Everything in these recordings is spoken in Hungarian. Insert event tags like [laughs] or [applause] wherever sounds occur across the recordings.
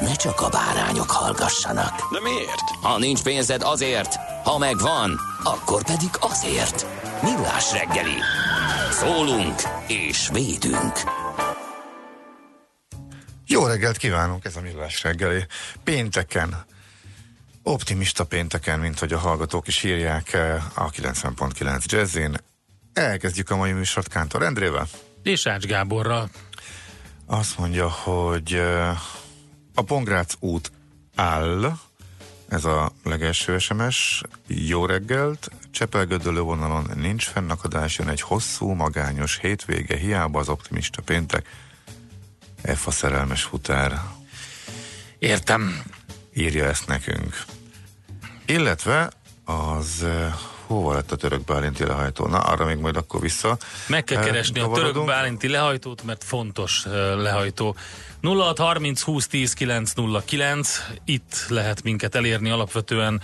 ne csak a bárányok hallgassanak. De miért? Ha nincs pénzed azért, ha megvan, akkor pedig azért. Millás reggeli. Szólunk és védünk. Jó reggelt kívánunk, ez a Millás reggeli. Pénteken, optimista pénteken, mint hogy a hallgatók is írják eh, a 90.9 Jazzin. Elkezdjük a mai műsort Kántor Endrével. És Ács Gáborral. Azt mondja, hogy eh, a Pongrác út áll, ez a legelső SMS. Jó reggelt, Csepelgödölő vonalon nincs fennakadás, jön egy hosszú, magányos hétvége, hiába az optimista péntek. F a szerelmes futár. Értem. Írja ezt nekünk. Illetve az eh, hova lett a török Bálinti lehajtó? Na, arra még majd akkor vissza. Meg kell Eh, keresni a török bálinti lehajtót, mert fontos uh, lehajtó. 0630 20 10 909, itt lehet minket elérni alapvetően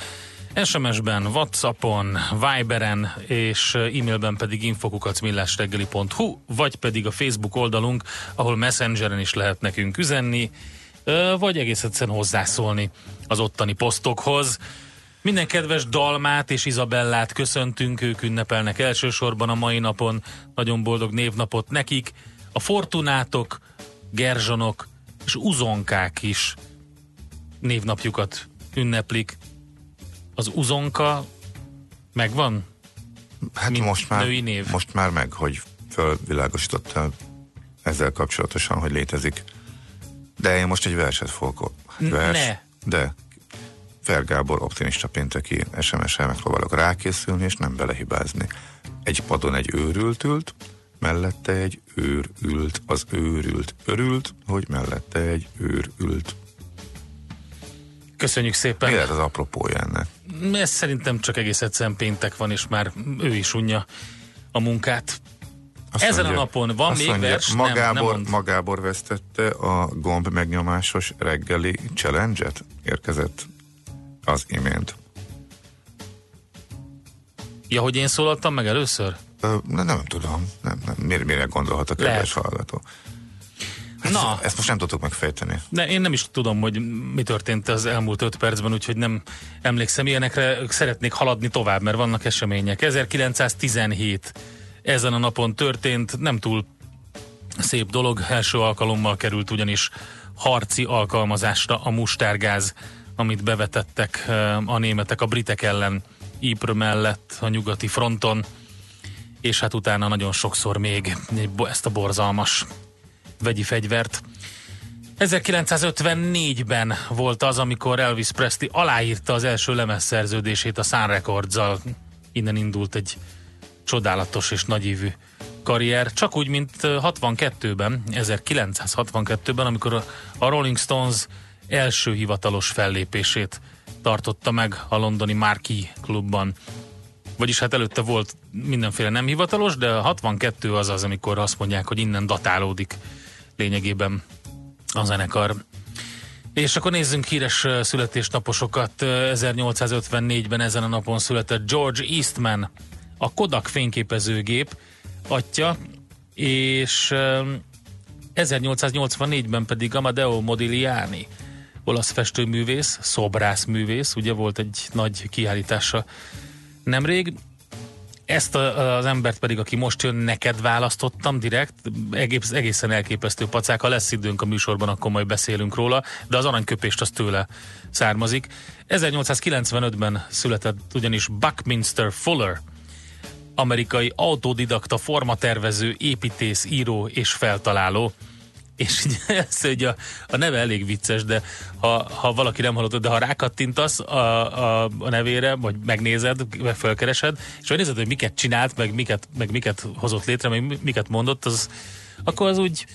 SMS-ben, Whatsappon, Viberen és eh, e-mailben pedig infokukacmillásreggeli.hu, vagy pedig a Facebook oldalunk, ahol Messengeren is lehet nekünk üzenni, vagy egész egyszerűen hozzászólni az ottani posztokhoz. Minden kedves Dalmát és Izabellát köszöntünk, ők ünnepelnek elsősorban a mai napon. Nagyon boldog névnapot nekik. A Fortunátok, Gerzsonok és Uzonkák is névnapjukat ünneplik. Az Uzonka megvan? Hát mint most már, női név. most már meg, hogy fölvilágosította ezzel kapcsolatosan, hogy létezik. De én most egy verset fogok. Vers, ne. De Fer Gábor optimista pénteki SMS-el megpróbálok rákészülni, és nem belehibázni. Egy padon egy őrült ült, mellette egy őr ült, az őrült örült, hogy mellette egy őr ült. Köszönjük szépen. Mi lehet az apropója ennek? Ez szerintem csak egész egyszerűen péntek van, és már ő is unja a munkát. Azt Ezen a napon van még mondja, vers? Nem, Magábor, nem mond. magábor vesztette a gomb megnyomásos reggeli challenge-et? Érkezett az imént. Ja, hogy én szólaltam meg először? Ö, nem, nem tudom. Nem, nem. Mire, mire gondolhat a kedves hallgató? Na, Ezt most nem tudtuk megfejteni. de én nem is tudom, hogy mi történt az elmúlt öt percben, úgyhogy nem emlékszem ilyenekre. Szeretnék haladni tovább, mert vannak események. 1917 ezen a napon történt, nem túl szép dolog. Első alkalommal került ugyanis harci alkalmazásra a mustárgáz, amit bevetettek a németek a britek ellen Ypres mellett a nyugati fronton, és hát utána nagyon sokszor még ezt a borzalmas vegyi fegyvert. 1954-ben volt az, amikor Elvis Presley aláírta az első lemezszerződését a Sun records Innen indult egy csodálatos és nagyívű karrier, csak úgy, mint 62-ben, 1962-ben, amikor a Rolling Stones első hivatalos fellépését tartotta meg a londoni Marquee klubban. Vagyis hát előtte volt mindenféle nem hivatalos, de a 62 az az, amikor azt mondják, hogy innen datálódik lényegében a zenekar. És akkor nézzünk híres születésnaposokat. Ö, 1854-ben ezen a napon született George Eastman, a Kodak fényképezőgép atya, és ö, 1884-ben pedig Amadeo Modigliani, olasz festőművész, szobrászművész, ugye volt egy nagy kiállítása nemrég. Ezt a, az embert pedig, aki most jön, neked választottam direkt, egész, egészen elképesztő pacák. Ha lesz időnk a műsorban, akkor majd beszélünk róla, de az aranyköpést az tőle származik. 1895-ben született ugyanis Buckminster Fuller, amerikai autodidakta formatervező, építész, író és feltaláló. És ez, [laughs] hogy a, a neve elég vicces, de ha, ha valaki nem hallotta, de ha rákattintasz a, a, a nevére, vagy megnézed, vagy felkeresed, és megnézed, hogy miket csinált, meg miket, meg miket hozott létre, meg miket mondott, az, akkor az úgy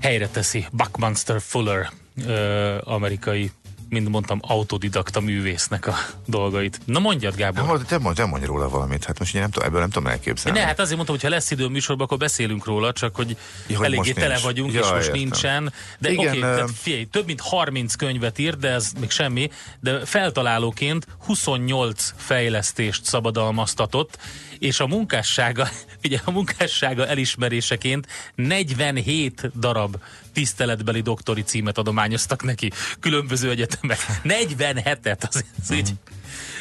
helyre teszi. Buckminster Fuller, ö, amerikai mint mondtam, autodidakta művésznek a dolgait. Na mondjad, Gábor. Hát, te mondj, te mondj róla valamit, hát most én nem tudom, ebből nem tudom elképzelni. Ne, hát azért mondtam, hogy ha lesz idő műsorban, akkor beszélünk róla, csak hogy, Ja, hogy eléggé tele nincs. vagyunk, Ja, és most értem. nincsen. De oké, ö- tehát figyelj, több mint 30 könyvet írt, de ez még semmi, de feltalálóként 28 fejlesztést szabadalmaztatott, és a munkássága, [laughs] ugye a munkássága elismeréseként 47 darab tiszteletbeli doktori címet adományoztak neki, különböző egyetemek. 47-et, az, az így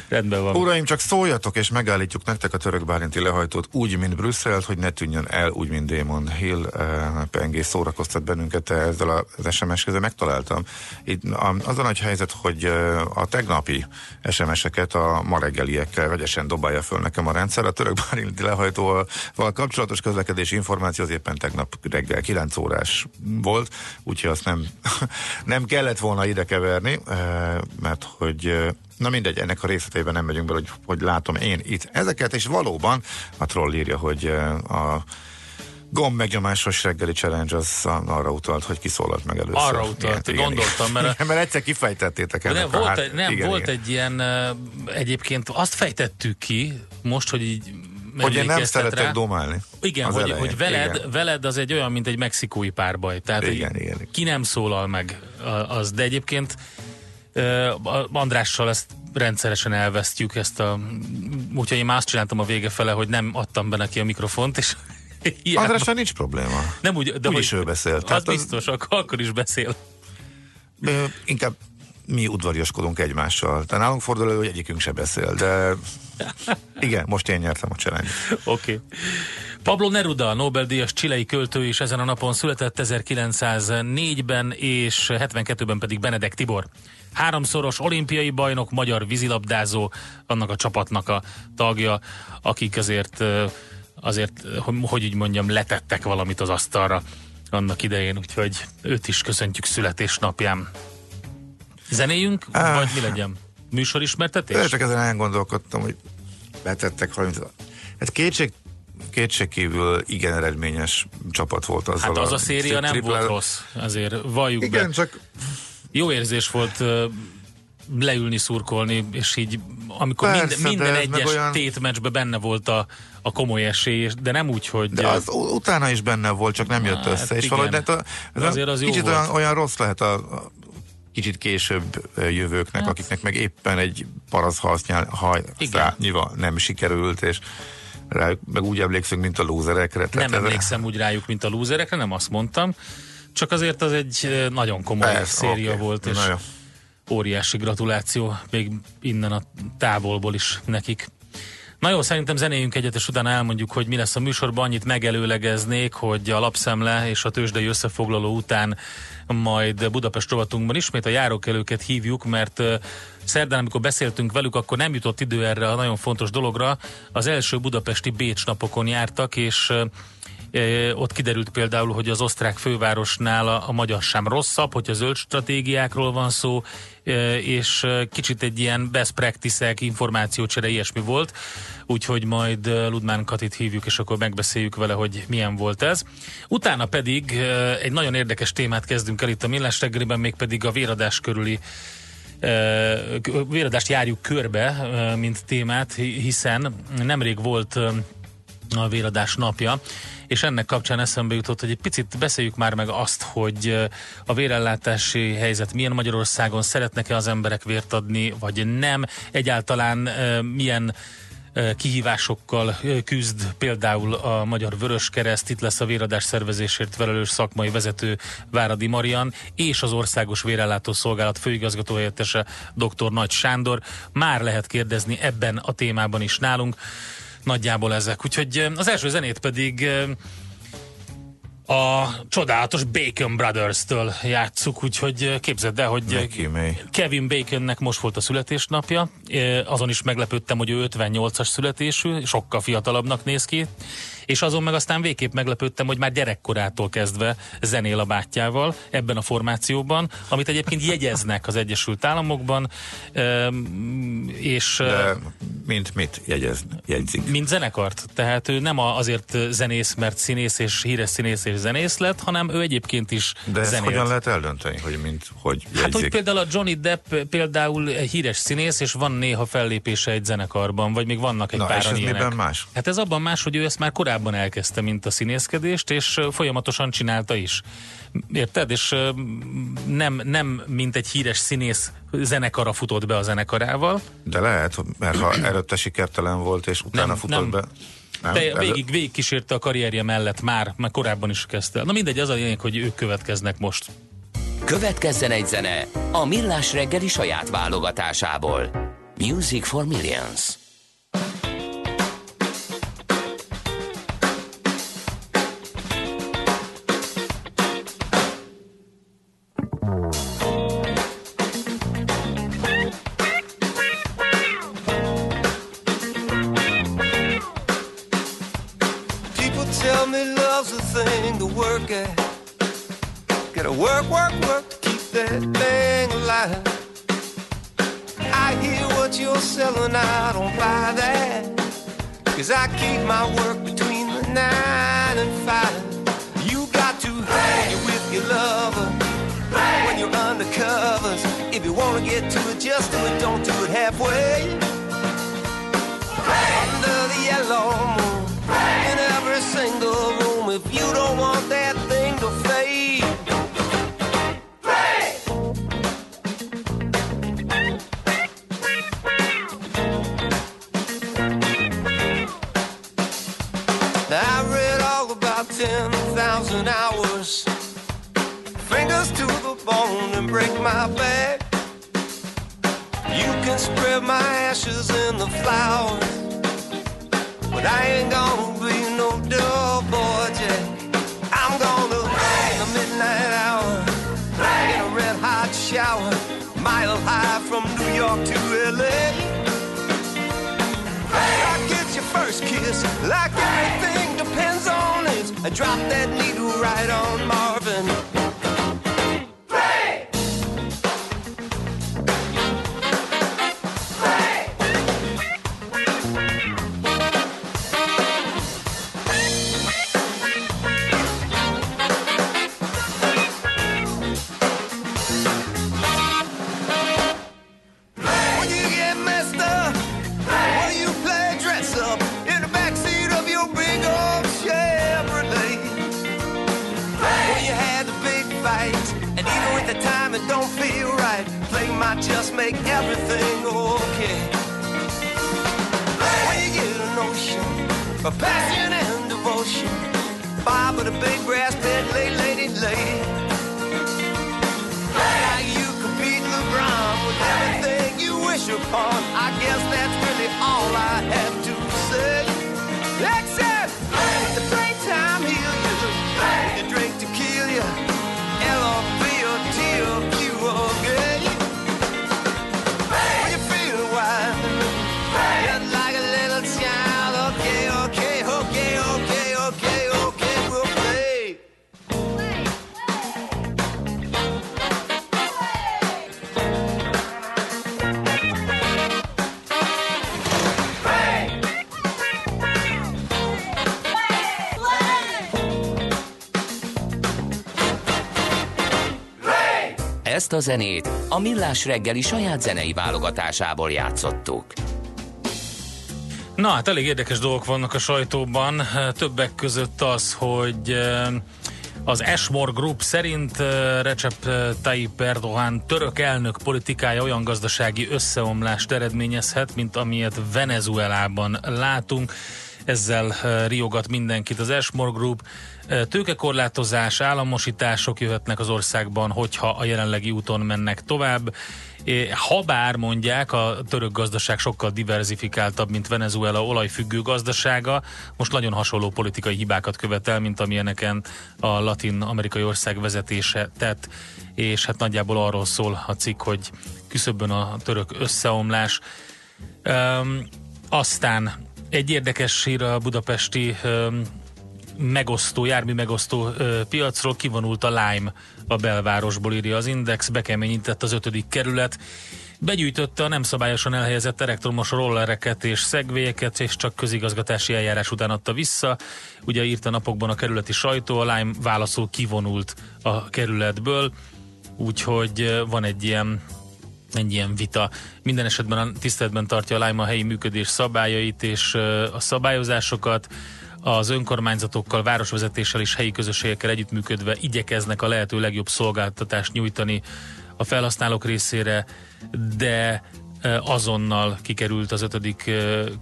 rendben van. Uraim, csak szóljatok, és megállítjuk nektek a török bárinti lehajtót úgy, mint Brüsszelt, hogy ne tűnjön el úgy, mint Damon Hill. Pengés szórakoztat bennünket ezzel az SMS közben megtaláltam. Itt az a nagy helyzet, hogy eh, a tegnapi SMS-eket a ma reggeliekkel vegyesen dobálja föl nekem a rendszer. A török bárinti lehajtóval kapcsolatos közlekedési információ az éppen tegnap reggel 9 órás volt, úgyhogy azt nem, [laughs] nem kellett volna ide keverni, eh, mert hogy Na mindegy, ennek a részleteiben nem megyünk bele, hogy, hogy látom én itt ezeket, és valóban a troll írja, hogy eh, a gomb megnyomásos reggeli challenge az arra utalt, hogy kiszólalt meg először. Arra utalt, gondoltam, mert a- [laughs] Igen, mert egyszer kifejtettétek De ennek nem, a, volt, hát, egy, nem igen, volt igen. egy ilyen, ö, egyébként azt fejtettük ki, most, hogy így Hogy én nem szeretek rá. domálni. Igen, hogy, elején. hogy veled, Igen. veled az egy olyan, mint egy mexikói párbaj. Tehát Igen, hogy igen. ki nem szólal meg az, de egyébként Andrással ezt rendszeresen elvesztjük ezt a... Úgyhogy én már azt csináltam a vége fele, hogy nem adtam be neki a mikrofont, és [laughs] hiába- Andrással nincs probléma. nem úgy, de úgyis ő beszél, Az tehát az- biztos, akkor, akkor is beszél. Ö, Inkább mi udvariaskodunk egymással. Tehát nálunk fordul elő, hogy egyikünk se beszél, de [laughs] igen, most én nyertem a challenge. Oké. Okay. Pablo Neruda, Nobel-díjas csilei költő is ezen a napon született 1904-ben, és 72-ben pedig Benedek Tibor. Háromszoros olimpiai bajnok, magyar vízilabdázó, annak a csapatnak a tagja, akik azért, azért, hogy- hogy így mondjam, letettek valamit az asztalra annak idején, úgyhogy őt is köszöntjük születésnapján. Zenéjünk, Ah. vagy mi legyen? Műsorismertetés? Én csak ezen elgondolkodtam, hogy betettek valamit. Hát kétség, kétség kívül igen eredményes csapat volt az Hát az a széria nem volt rossz, azért valljuk Igen, be. csak Jó érzés volt leülni, szurkolni, és így amikor Persze, minden, minden de egyes olyan- tétmeccsben benne volt a, a komoly esély, és- de nem úgy, hogy... de az utána is benne volt, csak nem jött Hát össze. És igen. valahogy de, ez Azért az jó kicsit volt. olyan, olyan rossz lehet a, a kicsit később jövőknek, Hát. akiknek meg éppen egy parazhalsznyival Igen. nem sikerült, és rájuk meg úgy emlékszünk, mint a lúzerekre. nem ez- emlékszem úgy rájuk, mint a lúzerekre, nem azt mondtam. Csak azért az egy nagyon komoly Persze, széria oké. volt, és Na jó. óriási gratuláció még innen a távolból is nekik. Na jó, szerintem zenéjünk egyet, és utána elmondjuk, hogy mi lesz a műsorban. Annyit megelőlegeznék, hogy a lapszemle és a tőzsdei összefoglaló után majd Budapest rovatunkban ismét a járókelőket hívjuk, mert szerdán, amikor beszéltünk velük, akkor nem jutott idő erre a nagyon fontos dologra. Az első budapesti Bécs napokon jártak, és Ott kiderült például, hogy az osztrák fővárosnál a, magyar sem rosszabb, hogyha zöld stratégiákról van szó, és kicsit egy ilyen best practice-ek, információcsere, ilyesmi volt, úgyhogy majd Ludmán Katit hívjuk, és akkor megbeszéljük vele, hogy milyen volt ez. Utána pedig egy nagyon érdekes témát kezdünk el itt a Millás reggeliben, mégpedig a véradás körüli véradást járjuk körbe, mint témát, hi- hiszen nemrég volt a véradás napja, és ennek kapcsán eszembe jutott, hogy egy picit beszéljük már meg azt, hogy ö, a vérellátási helyzet milyen Magyarországon, szeretnek-e az emberek vért adni, vagy nem, egyáltalán ö, milyen ö, kihívásokkal küzd például a Magyar Vörös Kereszt, itt lesz a véradás szervezésért felelős szakmai vezető Váradi Marian, és az Országos Vérellátó Szolgálat főigazgató helyettese dr. Nagy Sándor. Már lehet kérdezni ebben a témában is nálunk. Nagyjából ezek. Úgyhogy az első zenét pedig a csodálatos Bacon Brothers-től játsszuk, úgyhogy képzeld el, hogy. Kevin Baconnek most volt a születésnapja, azon is meglepődtem, hogy ő 58-as születésű, sokkal fiatalabbnak néz ki, és azon meg aztán végképp meglepődtem, hogy már gyerekkorától kezdve zenél a bátyjával ebben a formációban, amit egyébként jegyeznek az Egyesült Államokban, és De mint mit jegyez, jegyzik? mint zenekart. Tehát ő nem azért zenész, mert színész és híres színész és zenész lett, hanem ő egyébként is De ezt zenélt. hogyan lehet eldönteni, hogy mint, hogy jegyzik? Hát, hogy például a Johnny Depp például híres színész, és van néha fellépése egy zenekarban, vagy még vannak egy Na, páran és ez ilyenek. miben más? Hát ez abban más, hogy ő ezt már korábban elkezdte, mint a színészkedést, és folyamatosan csinálta is. Érted? És nem, nem mint egy híres színész zenekara futott be a zenekarával, De lehet, mert ha előtte sikertelen volt, és utána Nem, futott nem. be... Nem, de végig, végig kísérte a karrierje mellett már, már korábban is kezdte. Na mindegy, az a lényeg, hogy ők következnek most. Következzen egy zene a Millás reggeli saját válogatásából. Music for Millions. I don't buy that. Cause I keep my work between the nine and five. You got to hang it with your lover when you're undercovers. If you wanna get to it, just do it, don't do it halfway. Break my back. You can spread my ashes in the flowers. But I ain't gonna be no dull boy, Jack. I'm gonna in the midnight hour, in a red hot shower, mile high from New York to LA. I get your first kiss, like everything depends on it. I drop that needle right on Marvin. Make everything okay. You get a notion of passion and devotion, Bob with a big brass bed, lay, lady, lady. Now you compete LeBron with everything you wish upon. I guess that's really all I have to say. Except Ezt a zenét a Millás reggeli saját zenei válogatásából játszottuk. Na hát elég érdekes dolgok vannak a sajtóban, többek között az, hogy az Ashmore Group szerint Recep Tayyip Erdogan török elnök politikája olyan gazdasági összeomlást eredményezhet, mint amilyet Venezuelában látunk. Ezzel riogat mindenkit az Ashmore Group. Tőkekorlátozás, államosítások jöhetnek az országban, hogyha a jelenlegi úton mennek tovább. Ha bár mondják, a török gazdaság sokkal diversifikáltabb, mint Venezuela olajfüggő gazdasága, most nagyon hasonló politikai hibákat követel, mint amilyeneken a latin-amerikai ország vezetése tett, és hát nagyjából arról szól a cikk, hogy küszöbön a török összeomlás. Um, aztán egy érdekes hír a budapesti megosztó, jármű megosztó piacról. Kivonult a Lime a belvárosból, írja az Index, bekeményített az ötödik kerület, begyűjtötte a nem szabályosan elhelyezett elektromos rollereket és szegvélyeket, és csak közigazgatási eljárás után adta vissza. Ugye írta napokban a kerületi sajtó, a Lime válaszul kivonult a kerületből, úgyhogy van egy ilyen egy ilyen vita. Minden esetben a tiszteletben tartja a Lime helyi működés szabályait és a szabályozásokat az önkormányzatokkal, városvezetéssel és helyi közösségekkel együttműködve igyekeznek a lehető legjobb szolgáltatást nyújtani a felhasználók részére, de azonnal kikerült az ötödik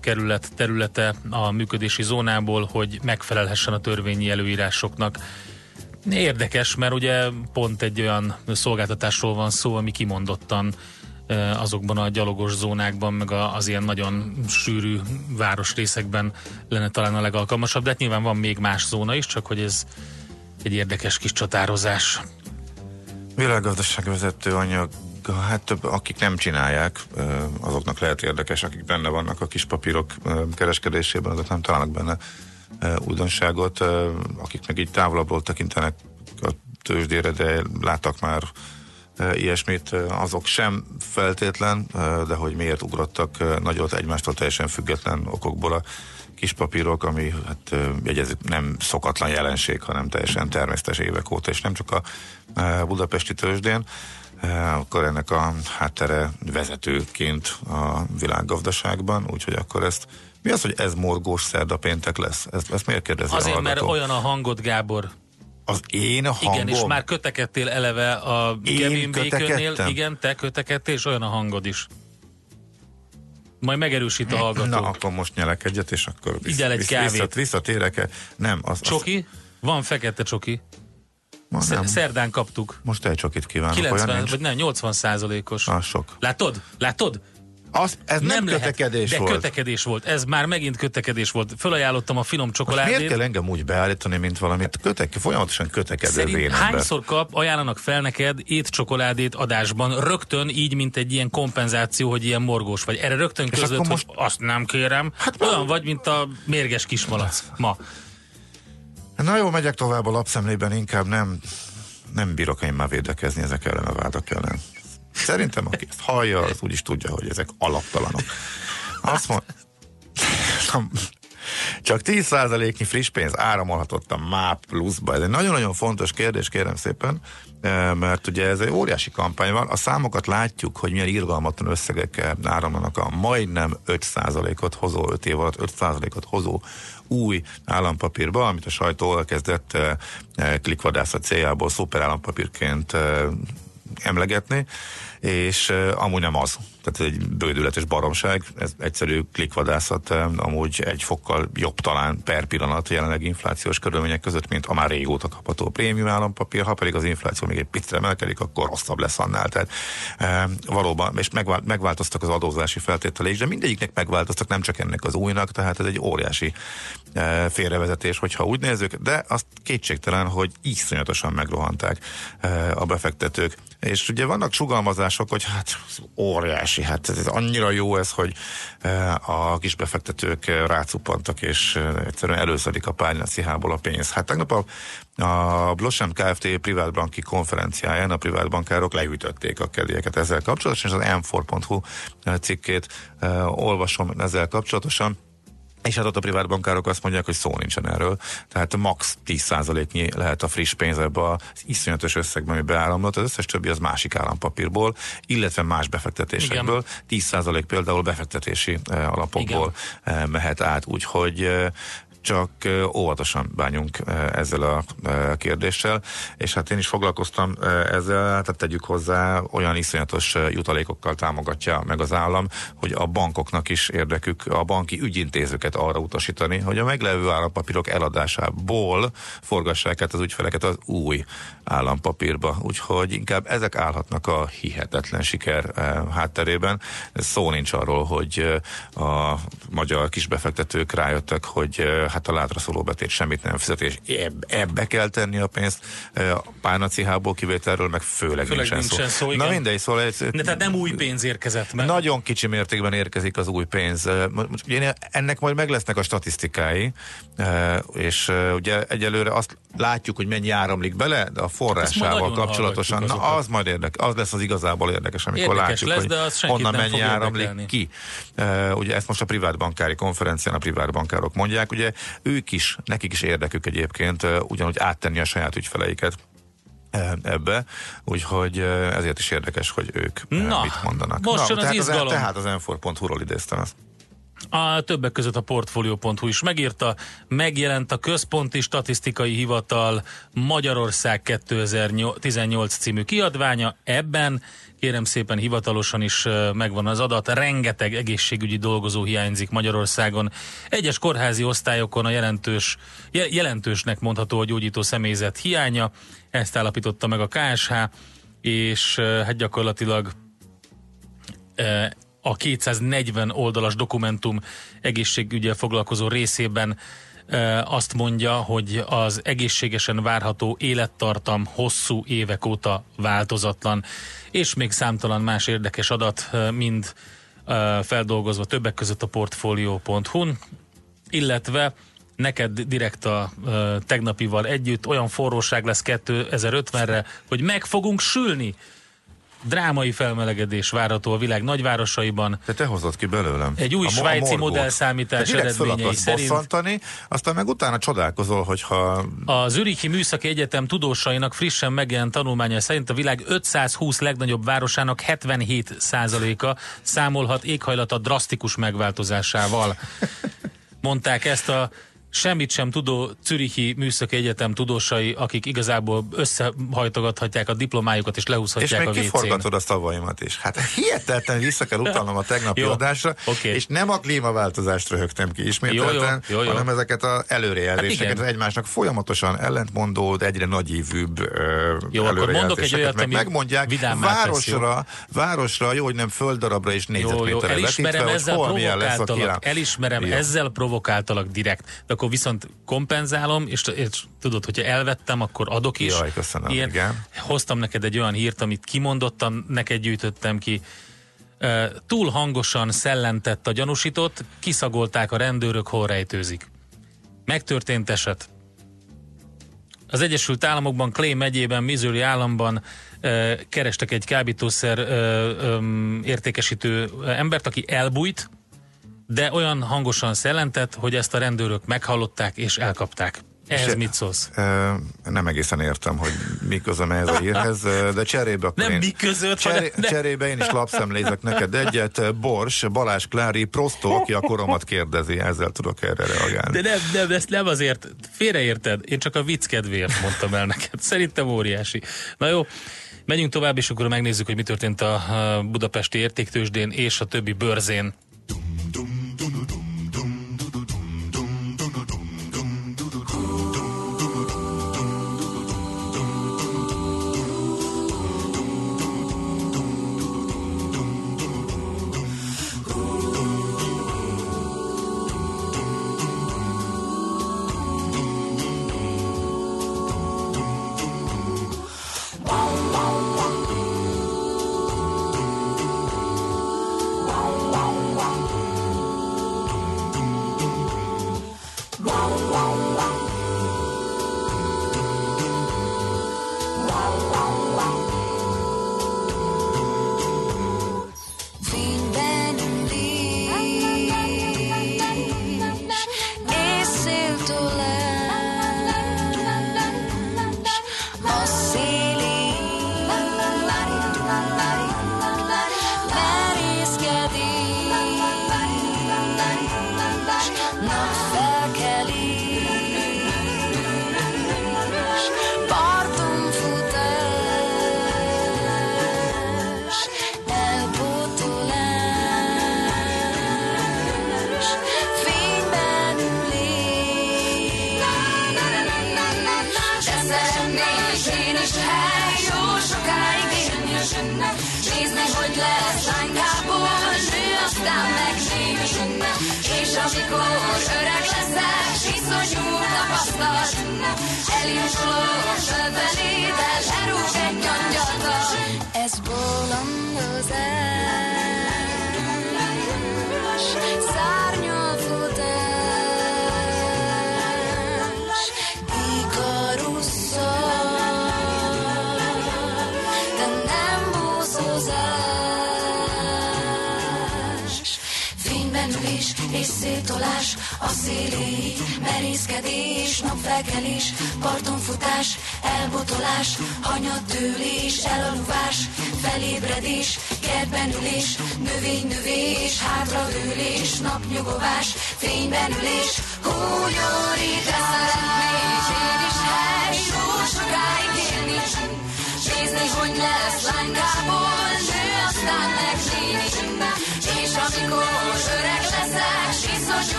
kerület területe a működési zónából, hogy megfelelhessen a törvényi előírásoknak. Érdekes, mert ugye pont egy olyan szolgáltatásról van szó, ami kimondottan azokban a gyalogos zónákban, meg az ilyen nagyon sűrű városrészekben lenne talán a legalkalmasabb, de hát nyilván van még más zóna is, csak hogy ez egy érdekes kis csatározás. Világgazdaságvezető anyag hát több, akik nem csinálják, azoknak lehet érdekes, akik benne vannak a kis papírok kereskedésében, azok nem találnak benne újdonságot, akik meg így távolabbról tekintenek a tőzsdére, de láttak már ilyesmit, azok sem feltétlen, de hogy miért ugrottak nagyot egymástól teljesen független okokból a kis papírok, ami hát jegyezik, nem szokatlan jelenség, hanem teljesen természetes évek óta, és nem csak a budapesti tőzsdén, akkor ennek a háttere vezetőként a világgazdaságban, úgyhogy akkor ezt mi az, hogy ez morgós szerda péntek lesz? Ezt, ezt miért kérdezi Azért, mert olyan a hangod, Gábor, az én hangom? Igen, és már kötekedtél eleve a Én Kevin Baconnél. Igen, te kötekedtél, és olyan a hangod is. Majd megerősít a hallgató. Na, akkor most nyelek egyet, és akkor vissz, Igyál egy vissz, kávét. vissza, visszatérek? Nem, az, az, Csoki? Van fekete csoki. ma nem. Szerdán kaptuk. Most egy csokit kívánok, 90, olyan nincs. vagy nem, 80 százalékos. Az sok. Látod? Látod? Az, ez nem, nem lehet. kötekedés de volt. kötekedés volt. Ez már megint kötekedés volt. Fölajánlottam a finom csokoládét. miért kell engem úgy beállítani, mint valamit kötek, folyamatosan kötekedő Szerint vénember? hányszor kap, ajánlanak fel neked étcsokoládét adásban, rögtön így, mint egy ilyen kompenzáció, hogy ilyen morgós vagy. Erre rögtön között, most... hogy azt nem kérem. Hát Olyan vagy, mint a mérges kismalac ma. Na jó, megyek tovább a lapszemlében, inkább nem, nem bírok én már védekezni ezek ellen a vádak ellen. Szerintem, aki ezt hallja, az úgy is tudja, hogy ezek alaptalanok. Azt mond... Csak 10%-nyi friss pénz áramolhatott a MÁP pluszba. Ez egy nagyon-nagyon fontos kérdés, kérem szépen, eh, mert ugye ez egy óriási kampány van. A számokat látjuk, hogy milyen irgalmatlan összegekkel áramlanak a majdnem 5%-ot hozó, 5 év alatt 5%-ot hozó új állampapírba, amit a sajtó elkezdett eh, eh, klikvadászat céljából szuper állampapírként emlegetni, és amúgy nem az. Tehát ez egy bődületes baromság, ez egyszerű klikvadászat, amúgy egy fokkal jobb talán per pillanat jelenleg inflációs körülmények között, mint a már régóta kapható prémium állampapír, ha pedig az infláció még egy picit emelkedik, akkor rosszabb lesz annál. Tehát uh, valóban, és megvál, megváltoztak az adózási feltételek, de mindegyiknek megváltoztak, nem csak ennek az újnak, tehát ez egy óriási uh, félrevezetés, hogyha úgy nézzük, de azt kétségtelen, hogy iszonyatosan megrohanták uh, a befektetők. És ugye vannak sugalmazások, hogy hát óriási, hát ez annyira jó ez, hogy eh, a kis befektetők eh, rácuppantak, és eh, egyszerűen előszedik a párnaszihából a pénz. Hát tegnap a, a Blossem Kft. privátbanki konferenciáján a privátbankárok leütötték a kedélyeket ezzel kapcsolatosan, és az m4.hu cikkét olvasom ezzel kapcsolatosan. És hát ott a privát bankárok azt mondják, hogy szó nincsen erről. Tehát max. 10%-nyi lehet a friss pénz ebbe az iszonyatos összegben, ami beáramlott, az összes többi az másik állampapírból, illetve más befektetésekből. 10% például befektetési eh, alapokból eh, mehet át, úgyhogy eh, csak óvatosan bánjunk ezzel a kérdéssel, és hát én is foglalkoztam ezzel, tehát tegyük hozzá, olyan iszonyatos jutalékokkal támogatja meg az állam, hogy a bankoknak is érdekük a banki ügyintézőket arra utasítani, hogy a meglevő állampapírok eladásából forgassák át az ügyfeleket az új állampapírba. Úgyhogy inkább ezek állhatnak a hihetetlen siker hátterében. Szó nincs arról, hogy a magyar kisbefektetők rájöttek, hogy hát a látra szóló betét semmit nem fizet, és eb- ebbe kell tenni a pénzt. A párnacihából kivételről meg főleg, Főleg nincsen, nincsen szó, Na igen. mindegy, szóval ez, De tehát nem új pénz érkezett meg. nagyon kicsi mértékben érkezik az új pénz. Ugye ennek majd meg lesznek a statisztikái, és ugye egyelőre azt látjuk, hogy mennyi áramlik bele, de a majd forrásával kapcsolatosan, na az majd érdekes, az lesz az igazából érdekes, amikor Érdekes látjuk, lesz, hogy de az honnan mennyi áramlik érdekelni. ki. Ugye ezt most a privátbankári konferencián a privátbankárok mondják, ugye ők is, nekik is érdekük egyébként ugyanúgy áttenni a saját ügyfeleiket ebbe, úgyhogy ezért is érdekes, hogy ők Na, mit mondanak. most jön az tehát izgalom. tehát az m4.hu-ról idéztem ezt. A többek között a Portfolio.hu is megírta, megjelent a Központi Statisztikai Hivatal Magyarország 2018 című kiadványa. Ebben kérem szépen hivatalosan is megvan az adat, rengeteg egészségügyi dolgozó hiányzik Magyarországon. Egyes kórházi osztályokon a jelentős, je- jelentősnek mondható a gyógyító személyzet hiánya, ezt állapította meg a KSH, és hát gyakorlatilag a 240 oldalas dokumentum egészségügyel foglalkozó részében eh, azt mondja, hogy az egészségesen várható élettartam hosszú évek óta változatlan, és még számtalan más érdekes adat, eh, mind eh, feldolgozva többek között a portfolio.hu-n, illetve neked direkt a tegnapival együtt olyan forróság lesz 2050-re, hogy meg fogunk sülni. Drámai felmelegedés várható a világ nagyvárosaiban. De te hozott ki belőlem. Egy új A a svájci morgót. modellszámítás Te eredményei szerint- aztán meg utána csodálkozol, hogyha A Zürichi Műszaki Egyetem tudósainak frissen megjelent tanulmánya szerint a világ 520 legnagyobb városának 77 százaléka számolhat éghajlata drasztikus megváltozásával. Mondták ezt a semmit sem tudó Zürichi Műszaki Egyetem tudósai, akik igazából összehajtogathatják a diplomájukat és és lehúzhatják még a WC-n. kiforgatod a szavaimat is. Hát hihetetlen vissza kell utalnom a tegnapi Jó, adásra, oké. és nem a klímaváltozást röhögtem ki ismételten, Jó, jó, jó, jó. hanem ezeket az előrejelzéseket, Hát egymásnak folyamatosan ellentmondó, egyre nagyívűbb ö, Jó, akkor mondok egy olyat, meg megmondják vidámmá tesz, jó? városra, városra, jó, hogy nem földdarabra és négyzetméterre elismerem, vetítve, ezzel milyen lesz a provokáltalak, elismerem, ezzel provokáltalak direkt. De akkor viszont kompenzálom, és, és tudod, hogyha elvettem, akkor adok is. Jaj, köszönöm, igen. Hoztam neked egy olyan hírt, amit kimondottan neked gyűjtöttem ki. Túl hangosan szellentett a gyanúsított, kiszagolták a rendőrök, hol rejtőzik. Megtörtént eset. Az Egyesült Államokban, Clay megyében, Missouri államban kerestek egy kábítószer értékesítő embert, aki elbújt, de olyan hangosan szellentett, hogy ezt a rendőrök meghallották és elkapták. Ehhez És- mit szólsz? Ö, Nem egészen értem, hogy mi közöm ez a hírhez, de cserébe akkor Nem én, mi között, cseré, hanem- de- cserébe én is lapszemlézek neked egyet. Bors, Balázs Klári, Prostó, aki a koromat kérdezi, ezzel tudok erre reagálni. De nem, nem, ezt nem azért, félreérted, én csak a vicc kedvéért mondtam el neked. Szerintem óriási. Na jó, megyünk tovább, és akkor megnézzük, hogy mi történt a a budapesti értéktősdén és a többi bőrzén.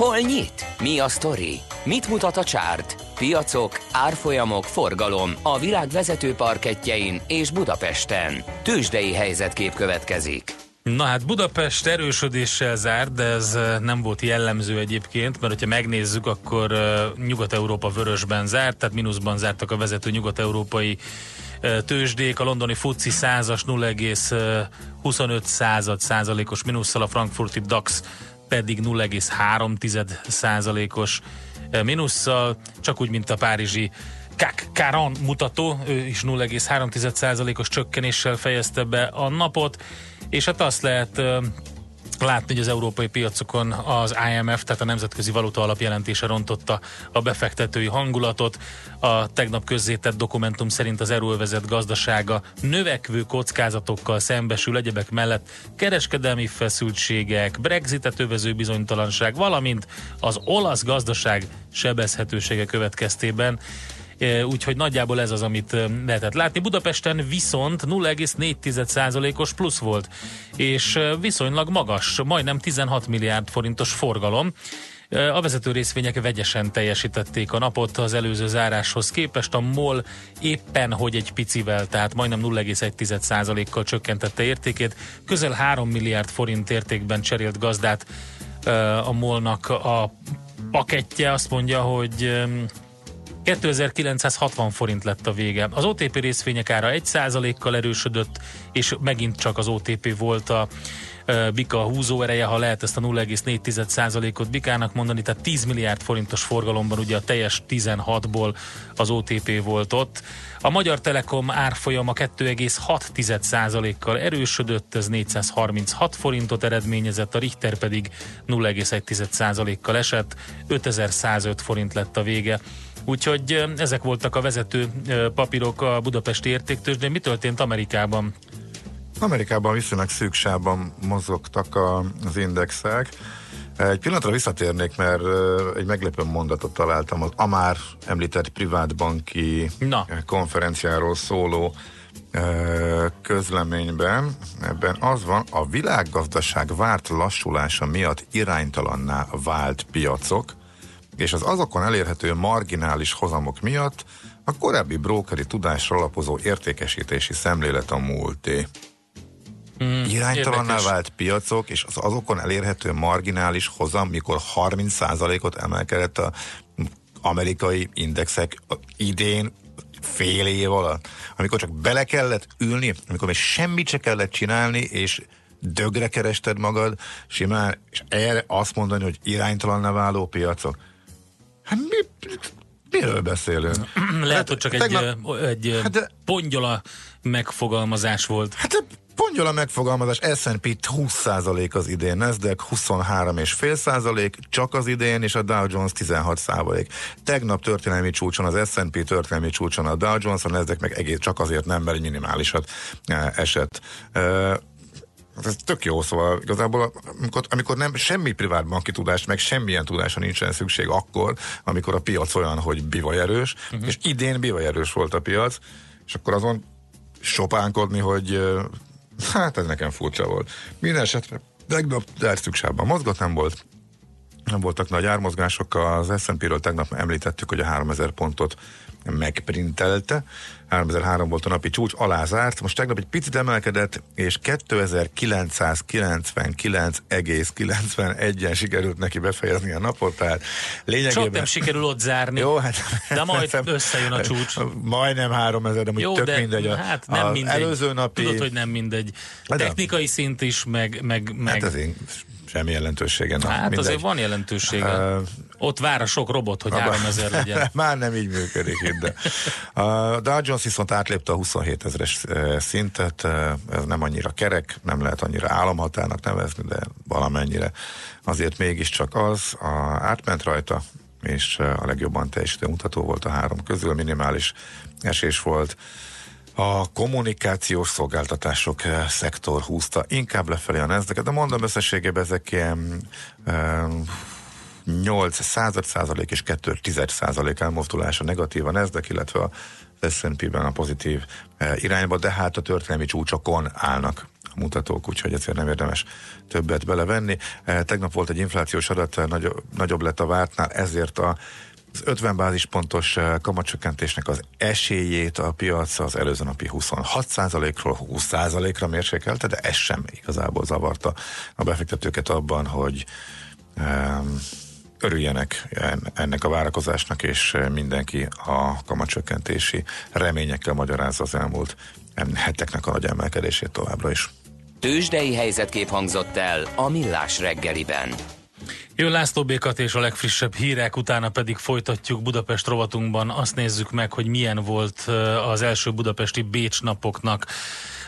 Hol nyit? Mi a sztori? Mit mutat a csárt? Piacok, árfolyamok, forgalom a világ vezető parketjein és Budapesten. Tősdei helyzetkép következik. Na hát Budapest erősödéssel zárt, de ez nem volt jellemző egyébként, mert hogyha megnézzük, akkor Nyugat-Európa vörösben zárt, tehát mínuszban zártak a vezető nyugat-európai tőzsdék, a londoni FUCI 100-as 0,25 század százalékos mínusszal, a frankfurti DAX pedig 0,3 százalékos mínusszal, csak úgy, mint a párizsi CAC 40 mutató, ő is 0,3 százalékos csökkenéssel fejezte be a napot, és hát azt lehet látni, hogy az európai piacokon az IMF, tehát a Nemzetközi Valuta Alap jelentése rontotta a befektetői hangulatot. A tegnap közzétett dokumentum szerint az euróvezet gazdasága növekvő kockázatokkal szembesül egyebek mellett kereskedelmi feszültségek, Brexitet övező bizonytalanság, valamint az olasz gazdaság sebezhetősége következtében úgyhogy nagyjából ez az, amit lehetett látni. Budapesten viszont 0,4%-os plusz volt, és viszonylag magas, majdnem 16 milliárd forintos forgalom. A vezető részvények vegyesen teljesítették a napot az előző záráshoz képest. A MOL éppen hogy egy picivel, tehát majdnem 0,1%-kal csökkentette értékét. Közel 3 milliárd forint értékben cserélt gazdát a MOL-nak a pakettje. Azt mondja, hogy 2960 forint lett a vége. Az OTP részvények ára 1%-kal erősödött, és megint csak az OTP volt a Bika húzó ereje, ha lehet ezt a 0,4%-ot Bikának mondani, tehát 10 milliárd forintos forgalomban ugye a teljes 16-ból az OTP volt ott. A Magyar Telekom árfolyama 2,6%-kal erősödött, ez 436 forintot eredményezett, a Richter pedig 0,1%-kal esett, 5105 forint lett a vége. Úgyhogy ezek voltak a vezető papírok a budapesti értéktős, de mi történt Amerikában? Amerikában viszonylag szűksában mozogtak a, az indexek. Egy pillanatra visszatérnék, mert egy meglepő mondatot találtam az Amár említett privátbanki Na. konferenciáról szóló közleményben. Ebben az van, a világgazdaság várt lassulása miatt iránytalanná vált piacok, és az azokon elérhető marginális hozamok miatt a korábbi brókeri tudásra alapozó értékesítési szemlélet a múlté. Mm, Iránytalanná vált piacok, és az azokon elérhető marginális hozam, mikor 30%-ot emelkedett a amerikai indexek idén fél év alatt, amikor csak bele kellett ülni, amikor még semmit se kellett csinálni, és dögre kerested magad, simán, és erre azt mondani, hogy iránytalanná váló piacok. Hát mi, miről beszélünk? [clears throat] Lehet, hát, hogy csak tegnap, egy, egy hát, pongyola megfogalmazás volt. Hát pongyol a megfogalmazás, S&P 20% az idén, Nasdaq 23,5% csak az idén, és a Dow Jones 16%. Tegnap történelmi csúcson az S&P történelmi csúcson a Dow Jones, a Nasdaq meg egész csak azért nem, mert minimálisat esett. Eh, ez tök jó, szóval igazából amikor, amikor nem semmi privát banki tudás, meg semmilyen tudásra nincsen szükség akkor, amikor a piac olyan, hogy bivajerős, uh-huh. és idén bivajerős volt a piac, és akkor azon sopánkodni, hogy hát ez nekem furcsa volt. Minden esetre tegnap derszüksában mozgott, nem volt nem voltak nagy ármozgások, az S&P-ről tegnap említettük, hogy a 3000 pontot megprintelte. 3003 volt a napi csúcs, alá zárt. Most tegnap egy picit emelkedett, és 2999,91-en sikerült neki befejezni a napot, tehát lényegében... Sok nem sikerül ott zárni, Jó, hát, de majd [laughs] összejön a csúcs. Majdnem 3000, de Jó, tök de mindegy. A, hát nem a mindegy. Előző napi... Tudod, hogy nem mindegy. Hát de- Technikai szint is, meg... meg, meg Hát ezért semmi jelentősége. Na, hát mindegy. azért van jelentősége. Ö, Ott vár a sok robot, hogy 3000 legyen. [laughs] Már nem így működik itt, de. A Dow Jones viszont átlépte a 27 ezeres eh, szintet, eh, ez nem annyira kerek, nem lehet annyira államhatárnak nevezni, de valamennyire azért mégiscsak az, a, átment rajta, és eh, a legjobban teljesítő mutató volt a három közül, minimális esés volt. A kommunikációs szolgáltatások szektor húzta inkább lefelé a nezdeket, de mondom összességében ezek ilyen 8 század százalék és 2 tized százalék elmozdulása negatív a Nasdaq, illetve az S&P-ben a pozitív eh, irányba, de hát a történelmi csúcsokon állnak a mutatók, úgyhogy ezért nem érdemes többet belevenni. Eh, Tegnap volt egy inflációs adat, eh, nagyobb, lett a vártnál, ezért a az 50 bázispontos kamatcsökkentésnek az esélyét a piac az előző napi 26%-ról 20%-ra mérsékelte, de ez sem igazából zavarta a befektetőket abban, hogy um, örüljenek en- ennek a várakozásnak, és mindenki a kamatcsökkentési reményekkel magyarázza az elmúlt heteknek a nagy emelkedését továbbra is. Tőzsdei helyzetkép hangzott el a Millás reggeliben. Jön László Békat és a legfrissebb hírek, utána pedig folytatjuk Budapest rovatunkban. Azt nézzük meg, hogy milyen volt az első budapesti Bécs napoknak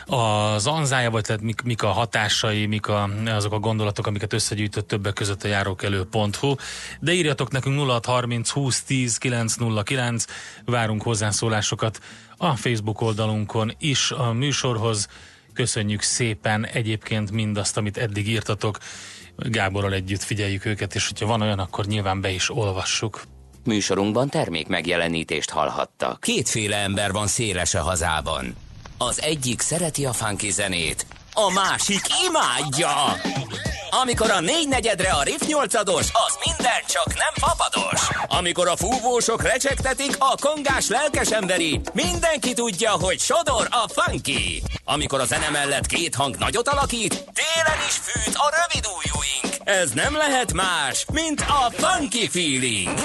az anzája, vagy tehát mik, mik a hatásai, mik a, azok a gondolatok, amiket összegyűjtött többek között a járókelő.hu. De írjatok nekünk 0630 20 10 909, várunk hozzászólásokat a Facebook oldalunkon is a műsorhoz. Köszönjük szépen egyébként mindazt, amit eddig írtatok. Gáborral együtt figyeljük őket, és hogyha van olyan, akkor nyilván be is olvassuk. Műsorunkban termék megjelenítést hallhattak. Kétféle ember van széles a hazában. Az egyik szereti a funky zenét, a másik imádja. Amikor a négy negyedre a Riff 8 az minden csak nem fapados. Amikor a fúvósok recsegtetik, a kongás lelkes emberi, mindenki tudja, hogy sodor a funky. Amikor a zene mellett két hang nagyot alakít, télen is fűt a rövid ujjúink. Ez nem lehet más, mint a funky feeling.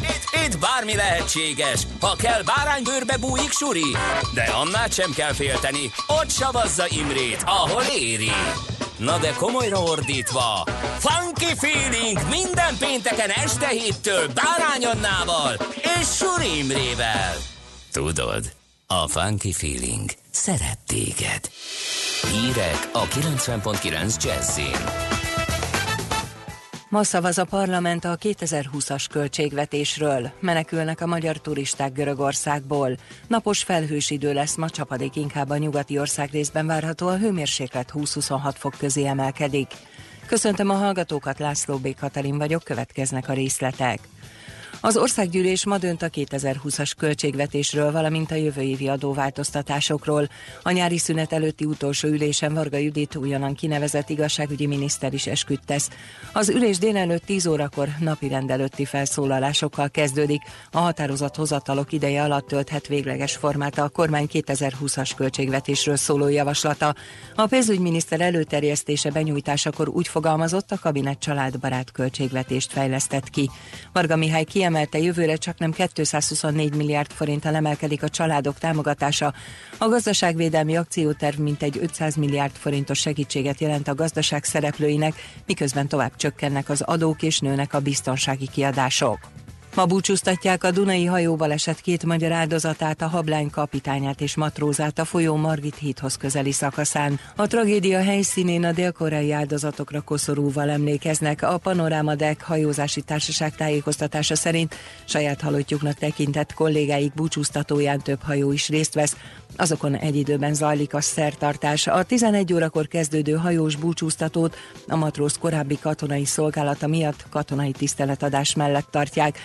Itt, itt bármi lehetséges, ha kell báránybőrbe bújik suri, de annál sem kell félteni, ott savazza Imrét, ahol éri. Na de komolyra ordítva, Funky Feeling minden pénteken este héttől Bárány Annával és Suri Imrével. Tudod, a Funky Feeling szeret téged. Hírek a 90.9 Jazzin. Ma szavaz a parlament a 2020-as költségvetésről. Menekülnek a magyar turisták Görögországból. Napos felhős idő lesz, ma csapadék inkább a nyugati ország részben várható, a hőmérséklet 20-26 fok közé emelkedik. Köszöntöm a hallgatókat, László B. Katalin vagyok, következnek a részletek. Az országgyűlés ma dönt a 2020-as költségvetésről, valamint a jövő évi adóváltoztatásokról. A nyári szünet előtti utolsó ülésen Varga Judit újonnan kinevezett igazságügyi miniszter is esküdt tesz. Az ülés délelőtt 10 órakor napi rendelőtti felszólalásokkal kezdődik. A határozat hozatalok ideje alatt tölthet végleges formát a kormány 2020-as költségvetésről szóló javaslata. A pénzügyminiszter előterjesztése benyújtásakor úgy fogalmazott, a kabinet családbarát költségvetést fejlesztett ki. Varga Mihály kiemelte jövőre csak nem 224 milliárd forinttal emelkedik a családok támogatása. A gazdaságvédelmi akcióterv mintegy 500 milliárd forintos segítséget jelent a gazdaság szereplőinek, miközben tovább csökkennek az adók és nőnek a biztonsági kiadások. Ma búcsúztatják a Dunai hajóbaleset két magyar áldozatát, a hablány kapitányát és matrózát a folyó Margit hídhoz közeli szakaszán. A tragédia helyszínén a dél-koreai áldozatokra koszorúval emlékeznek. A Panoráma Deck hajózási társaság tájékoztatása szerint saját halottjuknak tekintett kollégáik búcsúztatóján több hajó is részt vesz. Azokon egy időben zajlik a szertartás. A 11 órakor kezdődő hajós búcsúztatót a matróz korábbi katonai szolgálata miatt katonai tiszteletadás mellett tartják.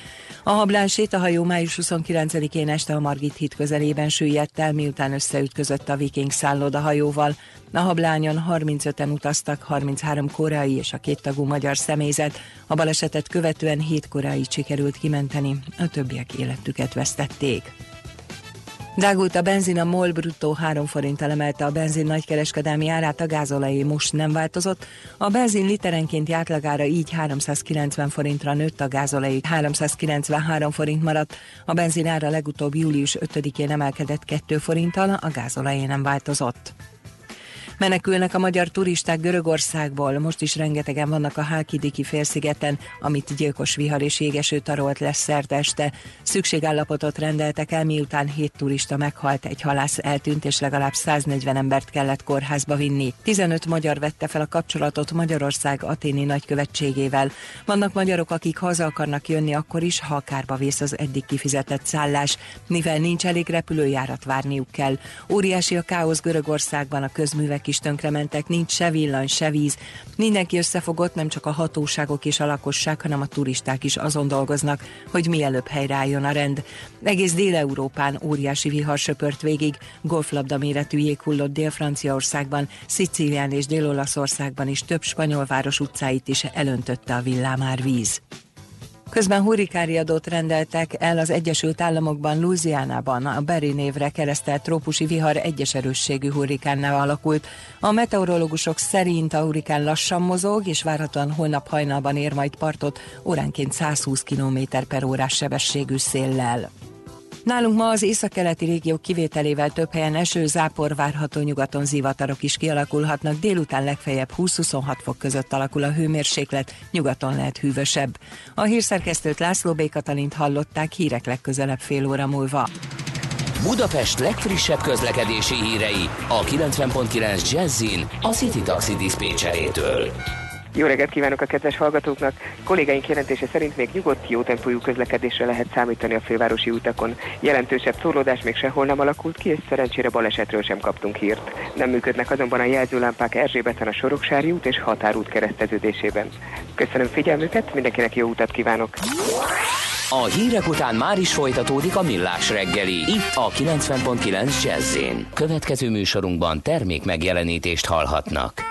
A hablán sétahajó május 29-én este a Margit híd közelében süllyedt el, miután összeütközött a Viking szálloda hajóval. A hablányon 35-en utaztak, 33 koreai és a két tagú magyar személyzet. A balesetet követően 7 koreai sikerült kimenteni, a többiek életüket vesztették. Drágult a benzin, a MOL bruttó 3 forint emelte a benzin nagykereskedelmi árát, a gázolajé most nem változott. A benzin literenkénti átlagára így 390 forintra nőtt, a gázolajé 393 forint maradt. A benzin ára legutóbb július 5-én emelkedett 2 forinttal, a gázolajé nem változott. Menekülnek a magyar turisták Görögországból, most is rengetegen vannak a Halkidiki félszigeten, amit gyilkos vihar és jégeső tarolt lesz szerdeste. Szükségállapotot rendeltek el, miután hét turista meghalt, egy halász eltűnt, és legalább 140 embert kellett kórházba vinni. 15 magyar vette fel a kapcsolatot Magyarország aténi nagykövetségével. Vannak magyarok, akik haza akarnak jönni akkor is, ha kárba vész az eddig kifizetett szállás, mivel nincs elég repülőjárat várniuk kell. Óriási a káosz Görögországban, a közművek is tönkrementek, nincs se villany, se víz. Mindenki összefogott, nem csak a hatóságok és a lakosság, hanem a turisták is azon dolgoznak, hogy mielőbb helyreálljon a rend. Egész Dél-Európán óriási vihar söpört végig, golflabda méretű jég hullott Dél-Franciaországban, Szicílián és Dél-Olaszországban is több spanyol város utcáit is elöntötte a villámárvíz. Közben hurrikáriadót rendeltek el az Egyesült Államokban, Louisianában. A Barry névre keresztelt trópusi vihar egyes erősségű hurrikánnál alakult. A meteorológusok szerint a hurrikán lassan mozog, és várhatóan holnap hajnalban ér majd partot óránként 120 km per órás sebességű széllel. Nálunk ma az északkeleti régiók kivételével több helyen eső, zápor várható nyugaton zivatarok is kialakulhatnak, délután legfeljebb 20-26 fok között alakul a hőmérséklet, nyugaton lehet hűvösebb. A hírszerkesztőt László B. Katalint hallották hírek legközelebb fél óra múlva. Budapest legfrissebb közlekedési hírei a 90.9 Jazzin a City Taxi Dispécsejétől. Jó reggelt kívánok a kedves hallgatóknak! Kollégáink jelentése szerint még nyugodt, jó tempójú közlekedésre lehet számítani a fővárosi utakon. Jelentősebb szórlódás még sehol nem alakult ki, és szerencsére balesetről sem kaptunk hírt. Nem működnek azonban a jelzőlámpák Erzsébeten a Soroksári út és Határút kereszteződésében. Köszönöm figyelmüket, mindenkinek jó utat kívánok! A hírek után már is folytatódik a millás reggeli, itt a 90.9 jazz Következő műsorunkban termék megjelenítést hallhatnak.